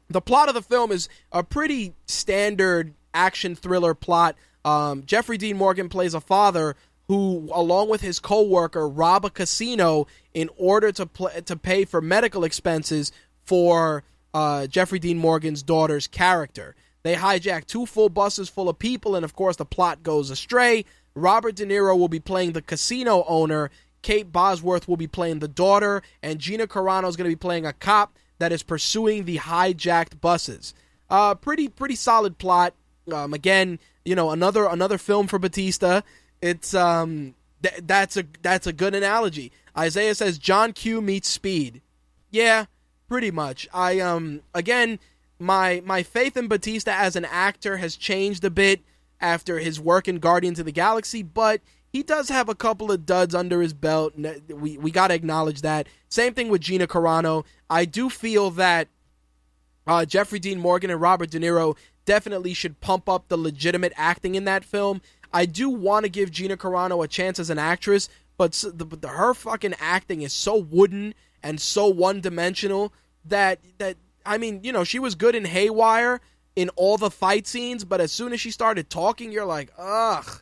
the plot of the film is a pretty standard action thriller plot. Um, Jeffrey Dean Morgan plays a father who, along with his co-worker, rob a casino in order to pl- to pay for medical expenses for uh, Jeffrey Dean Morgan's daughter's character. They hijack two full buses full of people, and of course, the plot goes astray. Robert De Niro will be playing the casino owner. Kate Bosworth will be playing the daughter, and Gina Carano is going to be playing a cop that is pursuing the hijacked buses. Uh, pretty pretty solid plot. Um, again, you know, another another film for Batista. It's um, th- that's a that's a good analogy. Isaiah says John Q meets Speed. Yeah, Pretty much. I um again my my faith in Batista as an actor has changed a bit after his work in Guardians of the Galaxy, but he does have a couple of duds under his belt. We we got to acknowledge that. Same thing with Gina Carano. I do feel that uh, Jeffrey Dean Morgan and Robert De Niro definitely should pump up the legitimate acting in that film. I do want to give Gina Carano a chance as an actress, but the, the, her fucking acting is so wooden and so one dimensional that that I mean, you know, she was good in Haywire in all the fight scenes, but as soon as she started talking, you're like, ugh.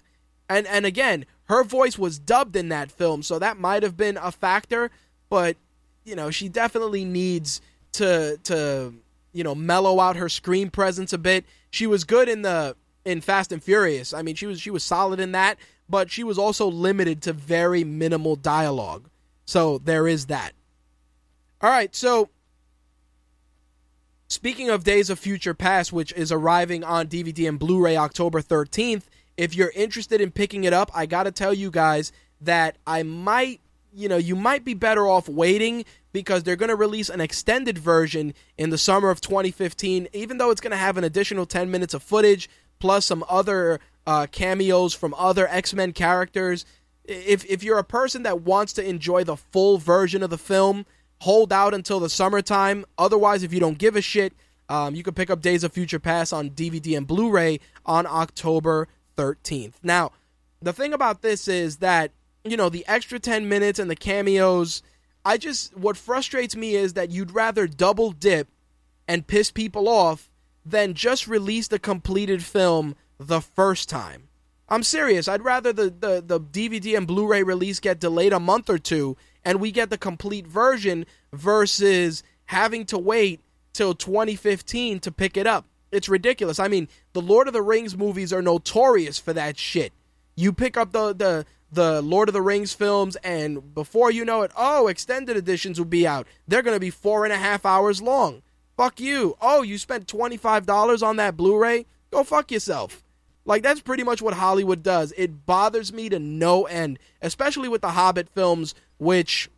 And and again, her voice was dubbed in that film, so that might have been a factor, but you know, she definitely needs to to you know mellow out her screen presence a bit. She was good in the in Fast and Furious. I mean, she was she was solid in that, but she was also limited to very minimal dialogue. So there is that. All right, so speaking of Days of Future Past, which is arriving on DVD and Blu ray October 13th, if you're interested in picking it up, I got to tell you guys that I might, you know, you might be better off waiting because they're to release an extended version in the summer of 2015, even though it's to have an additional 10 minutes of footage plus some other uh, cameos from other X Men characters. If, if you're a person that wants to enjoy the full version of the film, hold out until the summertime. Otherwise, if you don't give a shit, um, you can pick up Days of Future Past on DVD and Blu ray on October 13th. Now, the thing about this is that, you know, the extra 10 minutes and the cameos, I just, what frustrates me is that you'd rather double dip and piss people off than just release the completed film the first time. I'm serious. I'd rather the, the, the DVD and Blu ray release get delayed a month or two and we get the complete version versus having to wait till 2015 to pick it up. It's ridiculous. I mean, the Lord of the Rings movies are notorious for that shit. You pick up the the the Lord of the Rings films, and before you know it, oh, extended editions will be out. They're going to be four and a half hours long. Fuck you. Oh, you spent $25 on that Blu ray? Go fuck yourself. Like, that's pretty much what Hollywood does. It bothers me to no end, especially with the Hobbit films which,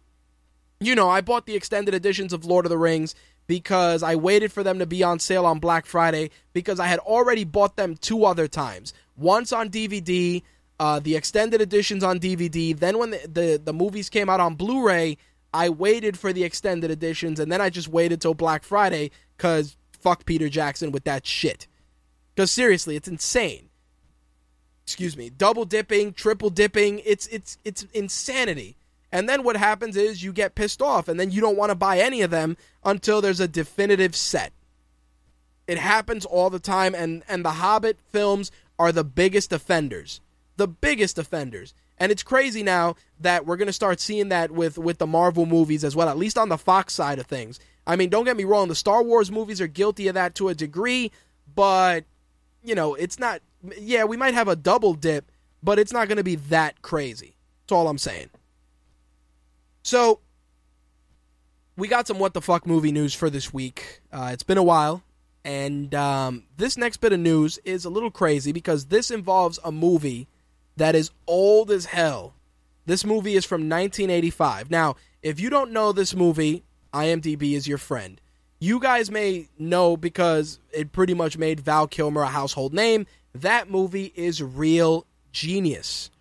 you know, I bought the extended editions of Lord of the Rings because I waited for them to be on sale on Black Friday because I had already bought them two other times. Once on DVD, uh, the extended editions on DVD. Then when the, the, the movies came out on Blu ray, I waited for the extended editions and then I just waited till Black Friday because fuck Peter Jackson with that shit. Because seriously, it's insane. Excuse me, double dipping, triple dipping. It's it's it's insanity. And then what happens is you get pissed off, and then you don't want to buy any of them until there's a definitive set. It happens all the time, and and the Hobbit films are the biggest offenders, the biggest offenders. And it's crazy now that we're going to start seeing that with with the Marvel movies as well, at least on the Fox side of things. I mean, don't get me wrong, the Star Wars movies are guilty of that to a degree, but you know, it's not yeah, we might have a double dip, but it's not going to be that crazy. That's all I'm saying. So, we got some what the fuck movie news for this week. Uh, it's been a while, and um, this next bit of news is a little crazy because this involves a movie that is old as hell. This movie is from 1985. Now, if you don't know this movie, IMDb is your friend. You guys may know because it pretty much made Val Kilmer a household name. That movie is Real Genius.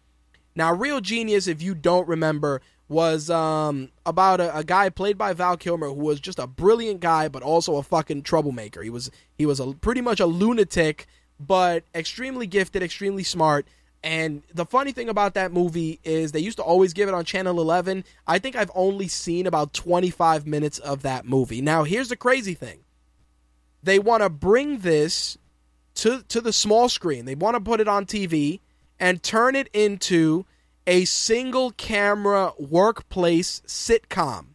Now, Real Genius, if you don't remember, was um, about a, a, guy played by Val Kilmer who was just a brilliant guy, but also a fucking troublemaker. He was he was a, pretty much a lunatic, but extremely gifted, extremely smart. And the funny thing about that movie is they used to always give it on Channel 11. I think I've only seen about 25 minutes of that movie. Now, here's the crazy thing. They want to bring this to to the small screen. They want to put it on TV and turn it into a single camera workplace sitcom.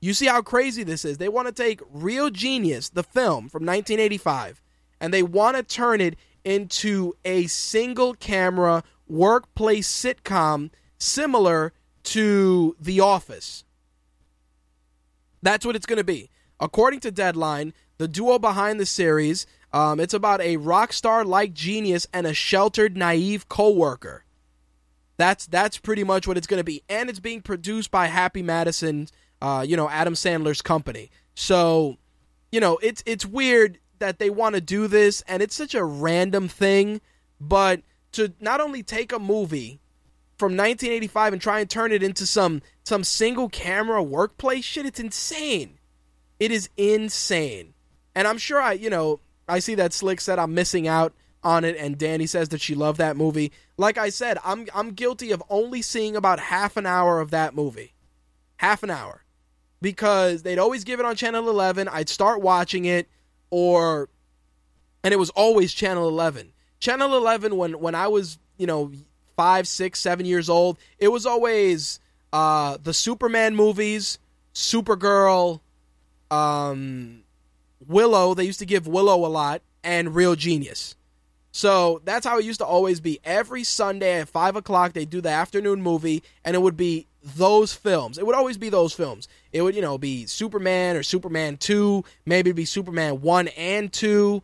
You see how crazy this is? They want to take Real Genius, the film from 1985, and they want to turn it into a single camera workplace sitcom similar to The Office. That's what it's going to be. According to Deadline, the duo behind the series, um, it's about a rock star like genius and a sheltered, naive coworker. That's that's pretty much what it's going to be, and it's being produced by Happy Madison, uh, you know, Adam Sandler's company. So, you know, it's it's weird that they want to do this, and it's such a random thing. But to not only take a movie from 1985 and try and turn it into some some single camera workplace shit, it's insane. It is insane, and I'm sure I, you know, I see that Slick said I'm missing out on it, and Danny says that she loved that movie. Like I said, I'm I'm guilty of only seeing about half an hour of that movie, half an hour, because they'd always give it on Channel 11. I'd start watching it or and it was always channel 11 channel 11 when when i was you know five six seven years old it was always uh the superman movies supergirl um willow. They used to give willow a lot and real genius so that's how it used to always be every sunday at five o'clock they do the afternoon movie and it would be those films. It would always be those films. It would, you know, be Superman or Superman 2, maybe it'd be Superman 1 and 2.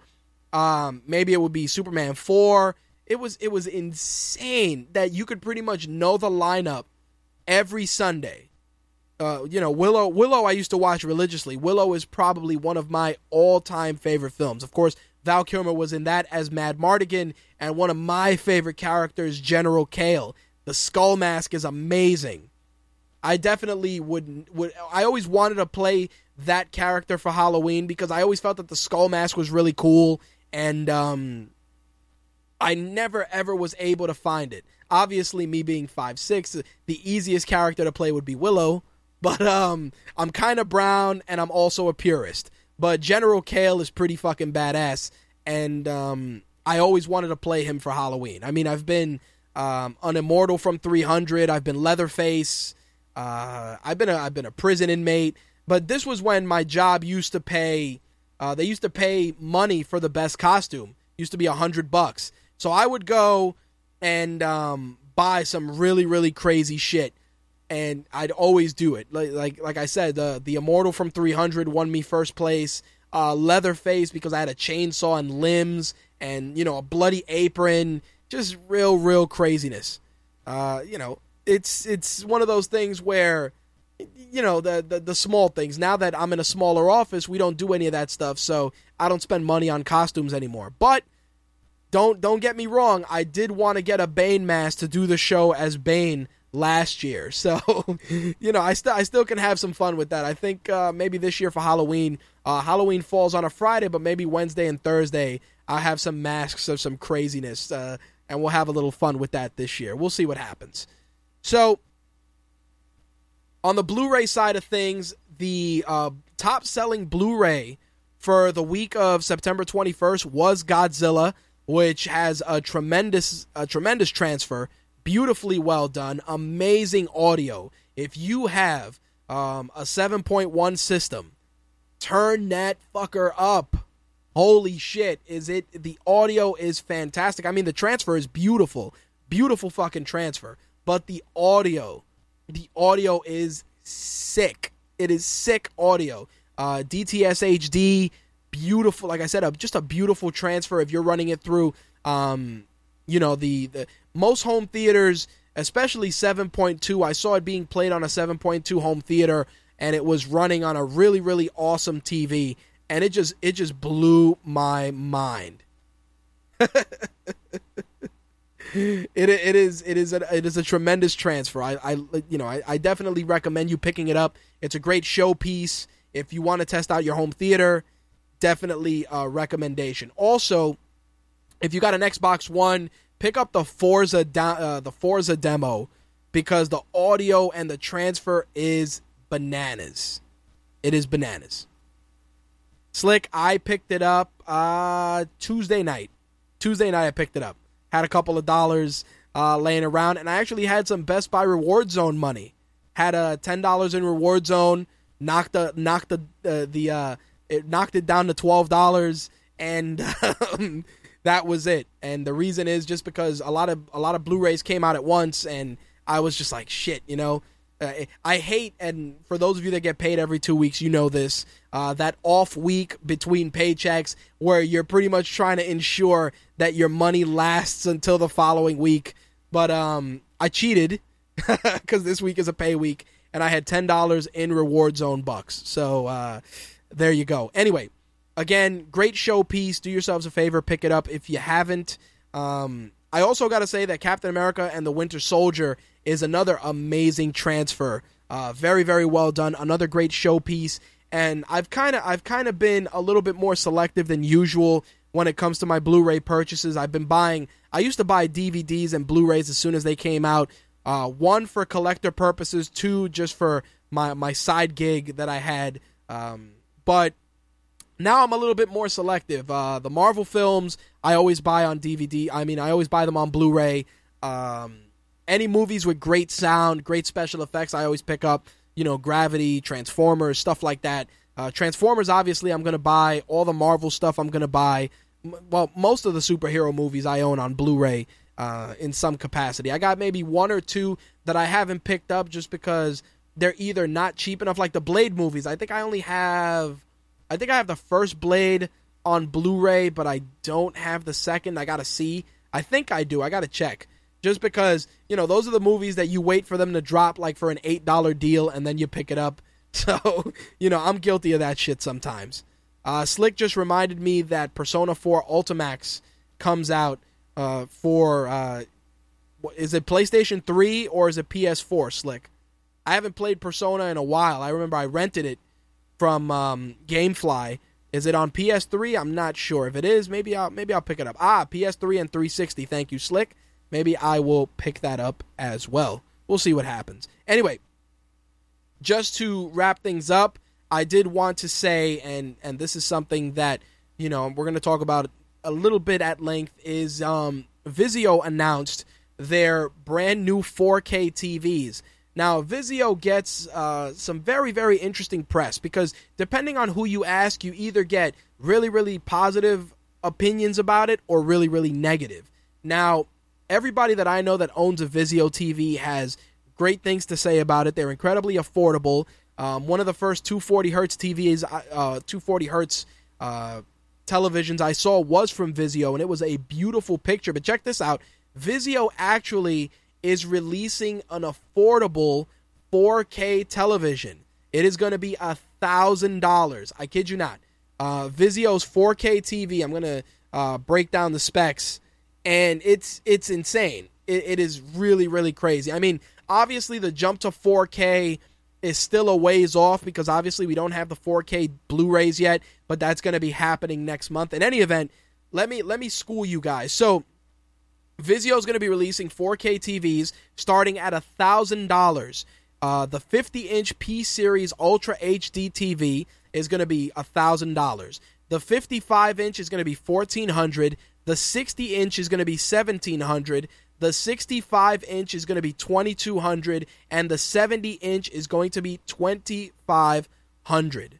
Um, maybe it would be Superman 4. It was it was insane that you could pretty much know the lineup every Sunday. Uh, you know, Willow Willow I used to watch religiously. Willow is probably one of my all-time favorite films. Of course, Val Kilmer was in that as Madmartigan, and one of my favorite characters, General Kael. The skull mask is amazing. I definitely would would I always wanted to play that character for Halloween because I always felt that the skull mask was really cool and um I never ever was able to find it. Obviously me being five six, the easiest character to play would be Willow, (laughs) but um I'm kind of brown and I'm also a purist. But General Kael is pretty fucking badass and um I always wanted to play him for Halloween. I mean, I've been um, an immortal from 300. I've been Leatherface. Uh, I've been a, I've been a prison inmate, but this was when my job used to pay. Uh, they used to pay money for the best costume. Used to be a hundred bucks. So I would go and um, buy some really really crazy shit, and I'd always do it. Like like like I said, the the immortal from 300 won me first place. Uh, Leatherface because I had a chainsaw and limbs, and you know a bloody apron. Just real real craziness. Uh, you know, it's it's one of those things where you know the, the, the small things. Now that I'm in a smaller office, we don't do any of that stuff, so I don't spend money on costumes anymore. But don't don't get me wrong, I did want to get a Bane mask to do the show as Bane last year. (laughs) So, you know, I still I still can have some fun with that. I think uh, maybe this year for Halloween, uh, Halloween falls on a Friday, but maybe Wednesday and Thursday I'll have some masks of some craziness, uh, and we'll have a little fun with that this year. We'll see what happens. So, on the Blu-ray side of things, the uh, top-selling Blu-ray for the week of September 21st was Godzilla, which has a tremendous, a tremendous transfer, beautifully well done, amazing audio. If you have um, a 7.1 system, turn that fucker up. Holy shit, is it the audio is fantastic. I mean the transfer is beautiful. Beautiful fucking transfer, but the audio, the audio is sick. It is sick audio. Uh, DTS HD, beautiful. Like I said, a, just a beautiful transfer. If you're running it through, um, you know the the most home theaters, especially 7.2. I saw it being played on a 7.2 home theater, and it was running on a really really awesome TV, and it just it just blew my mind. (laughs) it it is it is a it is a tremendous transfer. I, I you know I, I definitely recommend you picking it up. It's a great showpiece if you want to test out your home theater. Definitely a recommendation. Also, if you got an Xbox One, pick up the Forza uh, the Forza demo because the audio and the transfer is bananas. It is bananas. Slick, I picked it up uh, Tuesday night. Tuesday night, I picked it up had a couple of dollars uh, laying around, and I actually had some Best Buy Reward Zone money. Had a uh, ten dollars in Reward Zone, knocked the knocked the uh, the uh, it knocked it down to twelve dollars, and (laughs) um, that was it. And the reason is just because a lot of a lot of Blu-rays came out at once, and I was just like, shit, you know. Uh, I hate, and for those of you that get paid every two weeks, you know this. Uh, that off week between paychecks, where you're pretty much trying to ensure that your money lasts until the following week. But um, I cheated (laughs) because this week is a pay week, and I had ten dollars in reward zone bucks. So uh, there you go. Anyway, again, great showpiece. Do yourselves a favor, pick it up if you haven't. Um, I also got to say that Captain America and the Winter Soldier is another amazing transfer. Uh, very very well done. Another great showpiece. And I've kind of I've kind of been a little bit more selective than usual when it comes to my Blu-ray purchases. I've been buying. I used to buy DVDs and Blu-rays as soon as they came out. Uh, one for collector purposes, two just for my my side gig that I had. Um, but now I'm a little bit more selective. Uh, the Marvel films I always buy on DVD. I mean, I always buy them on Blu-ray. Um, any movies with great sound, great special effects, I always pick up. You know, Gravity, Transformers, stuff like that. Uh, Transformers, obviously, I'm to buy. All the Marvel stuff, I'm to buy. M- well, most of the superhero movies I own on Blu ray uh, in some capacity. I got maybe one or two that I haven't picked up just because they're either not cheap enough. Like the Blade movies, I think I only have. I think I have the first Blade on Blu ray, but I don't have the second. I got to see. I think I do. I got to check just because you know those are the movies that you wait for them to drop like for an eight dollar deal and then you pick it up. (laughs) So you know I'm guilty of that shit sometimes. Uh, Slick just reminded me that Persona 4 Ultimax comes out uh, for uh, is it PlayStation 3 or is it PS4? Slick, I haven't played Persona in a while. I remember I rented it from um, GameFly. Is it on PS3? I'm not sure. If it is, maybe I'll maybe I'll pick it up. Ah, PS3 and 360. Thank you, Slick maybe I will pick that up as well. We'll see what happens. Anyway, just to wrap things up, I did want to say, and and this is something that you know we're going to talk about a little bit at length. Is um, Vizio announced their brand new 4K TVs. Now, Vizio gets uh, some very, very interesting press because depending on who you ask, you either get really, really positive opinions about it or really, really negative. Now, everybody that I know that owns a Vizio TV has great things to say about it. They're incredibly affordable. Um, one of the first 240 hertz TVs, uh, 240 hertz uh, televisions I saw was from Vizio, and it was a beautiful picture. But check this out: Vizio actually is releasing an affordable 4K television. It is going to be a thousand dollars. I kid you not. Uh, Vizio's 4K TV. I'm going to uh, break down the specs and it's it's insane. It, it is really really crazy. I mean, obviously the jump to 4K is still a ways off because obviously we don't have the 4K Blu-rays yet, but that's going to be happening next month. In any event, let me let me school you guys. So Vizio is going to be releasing 4K TVs starting at $1,000. Uh, the 50 inch P Series Ultra HD TV is going to be $1,000. The 55 inch is going to be 1400 The 60 inch is going to be 1700 The 65 inch is going to be 2200 And the 70 inch is going to be 2500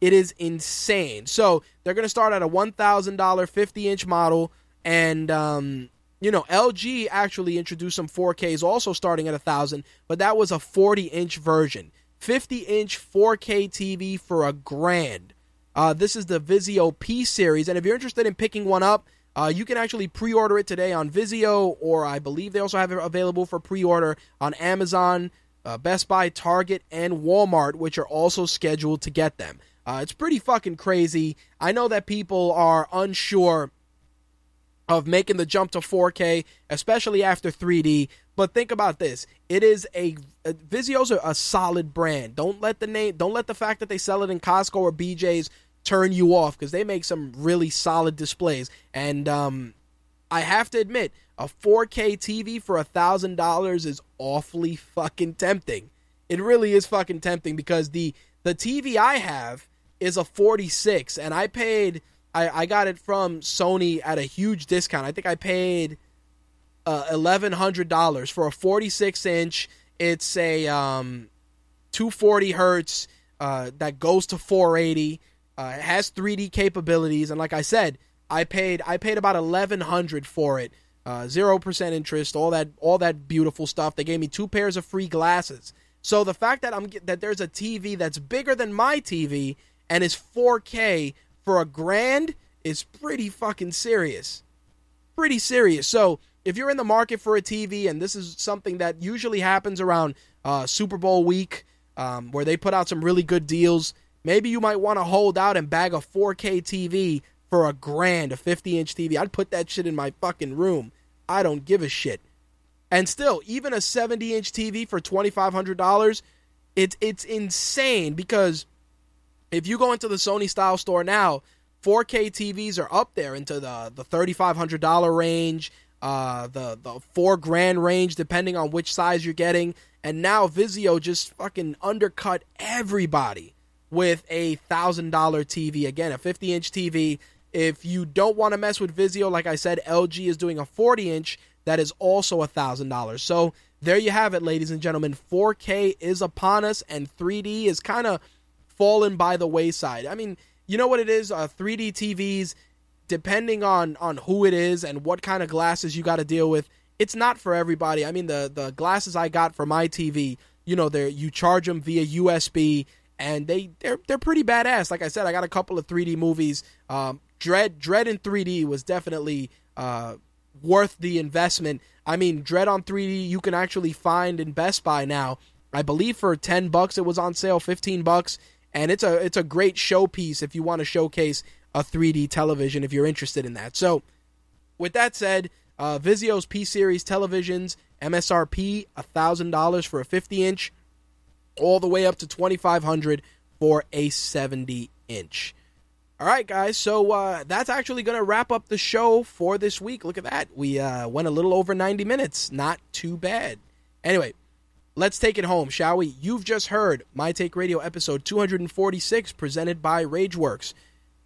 It is insane. So they're going to start at a $1,000 50 inch model. And um, you know, LG actually introduced some 4Ks also starting at a thousand, but that was a 40 inch version. 50 inch 4K TV for a grand. Uh, this is the Vizio P series, and if you're interested in picking one up, uh, you can actually pre-order it today on Vizio, or I believe they also have it available for pre-order on Amazon, uh, Best Buy, Target, and Walmart, which are also scheduled to get them. Uh, it's pretty fucking crazy. I know that people are unsure of making the jump to 4K, especially after 3D. But think about this: it is a, a Vizio's a, a solid brand. Don't let the name, don't let the fact that they sell it in Costco or BJ's turn you off because they make some really solid displays. And um, I have to admit, a 4K TV for a thousand dollars is awfully fucking tempting. It really is fucking tempting because the the TV I have is a 46, and I paid I, I got it from Sony at a huge discount. I think I paid uh, eleven hundred dollars for a forty six inch. It's a um, two forty hertz uh, that goes to four eighty. Uh, it has three D capabilities, and like I said, I paid I paid about eleven hundred for it. Uh, zero percent interest, all that all that beautiful stuff. They gave me two pairs of free glasses. So the fact that I'm that there's a TV that's bigger than my TV and is 4K for a grand is pretty fucking serious. Pretty serious. So if you're in the market for a TV, and this is something that usually happens around uh, Super Bowl week, um, where they put out some really good deals, maybe you might want to hold out and bag a 4K TV for a grand, a 50 inch TV. I'd put that shit in my fucking room. I don't give a shit. And still, even a 70 inch TV for $2,500, it's it's insane because if you go into the Sony style store now, 4K TVs are up there into the the $3,500 range, uh, the the four grand range, depending on which size you're getting. And now Vizio just fucking undercut everybody with a thousand dollar TV. Again, a 50 inch TV. If you don't want to mess with Vizio, like I said, LG is doing a 40 inch that is also a thousand dollars. So there you have it, ladies and gentlemen. 4K is upon us, and 3D is kind of fallen by the wayside. I mean, you know what it is? Uh, 3D TVs, depending on on who it is and what kind of glasses you got to deal with, it's not for everybody. I mean, the the glasses I got for my TV, you know, they're you charge them via USB, and they they're they're pretty badass. Like I said, I got a couple of 3D movies. Um, Dread Dredd in 3D was definitely uh, worth the investment. I mean, Dredd on 3D you can actually find in Best Buy now. I believe for 10 bucks it was on sale, 15 bucks and it's a it's a great showpiece if you want to showcase a 3D television if you're interested in that. So, with that said, uh, Vizio's P series televisions MSRP thousand dollars for a 50 inch, all the way up to 2,500 for a 70 inch. All right, guys. So uh, that's actually going to wrap up the show for this week. Look at that. We uh, went a little over 90 minutes. Not too bad. Anyway, Let's take it home, shall we? You've just heard My Take Radio episode 246 presented by Rageworks.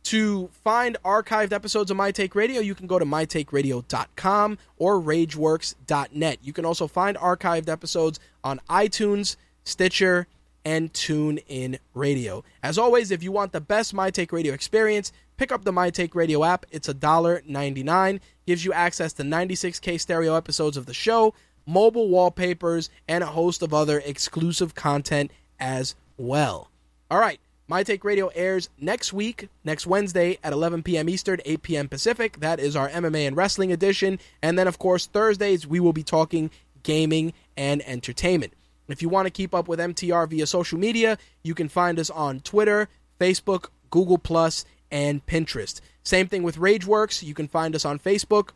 To find archived episodes of My Take Radio, you can go to mytakeradio.com or rageworks.net. You can also find archived episodes on iTunes, Stitcher, and TuneIn Radio. As always, if you want the best My Take Radio experience, pick up the My Take Radio app. It's $1.99, gives you access to 96K stereo episodes of the show mobile wallpapers, and a host of other exclusive content as well. All right, My Take Radio airs next week, next Wednesday at 11 p.m. Eastern, 8 p.m. Pacific. That is our MMA and wrestling edition. And then, of course, Thursdays, we will be talking gaming and entertainment. If you want to keep up with MTR via social media, you can find us on Twitter, Facebook, Google, and Pinterest. Same thing with Rageworks. You can find us on Facebook,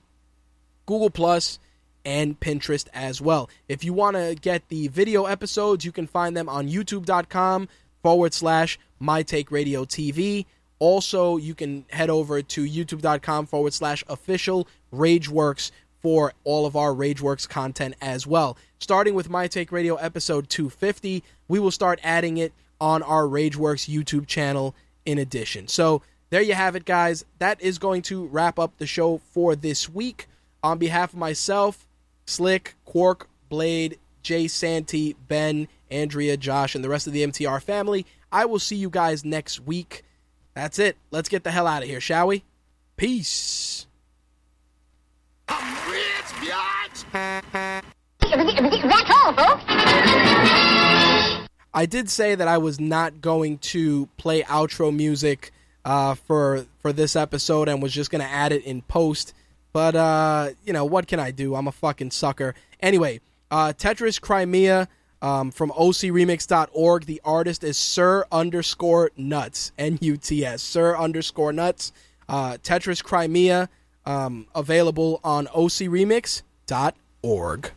Google, and Pinterest as well. If you want to get the video episodes, you can find them on youtube.com forward slash My Take Radio TV Also, you can head over to youtube.com forward slash official Rageworks for all of our Rageworks content as well. Starting with My Take Radio episode 250, we will start adding it on our Rageworks YouTube channel in addition. So there you have it, guys. That is going to wrap up the show for this week. On behalf of myself, Slick, Quark, Blade, Jay Santee, Ben, Andrea, Josh, and the rest of the MTR family, I will see you guys next week. That's it. Let's get the hell out of here, shall we? Peace. I'm rich! That's all, folks. I did say that I was not going to play outro music uh, for for this episode and was just going to add it in post. But uh, you know what can I do? I'm a fucking sucker. Anyway, uh, Tetris Crimea um, from ocremix.org. The artist is Sir underscore Nuts N U T S Sir underscore Nuts. Uh, Tetris Crimea um, available on ocremix.org.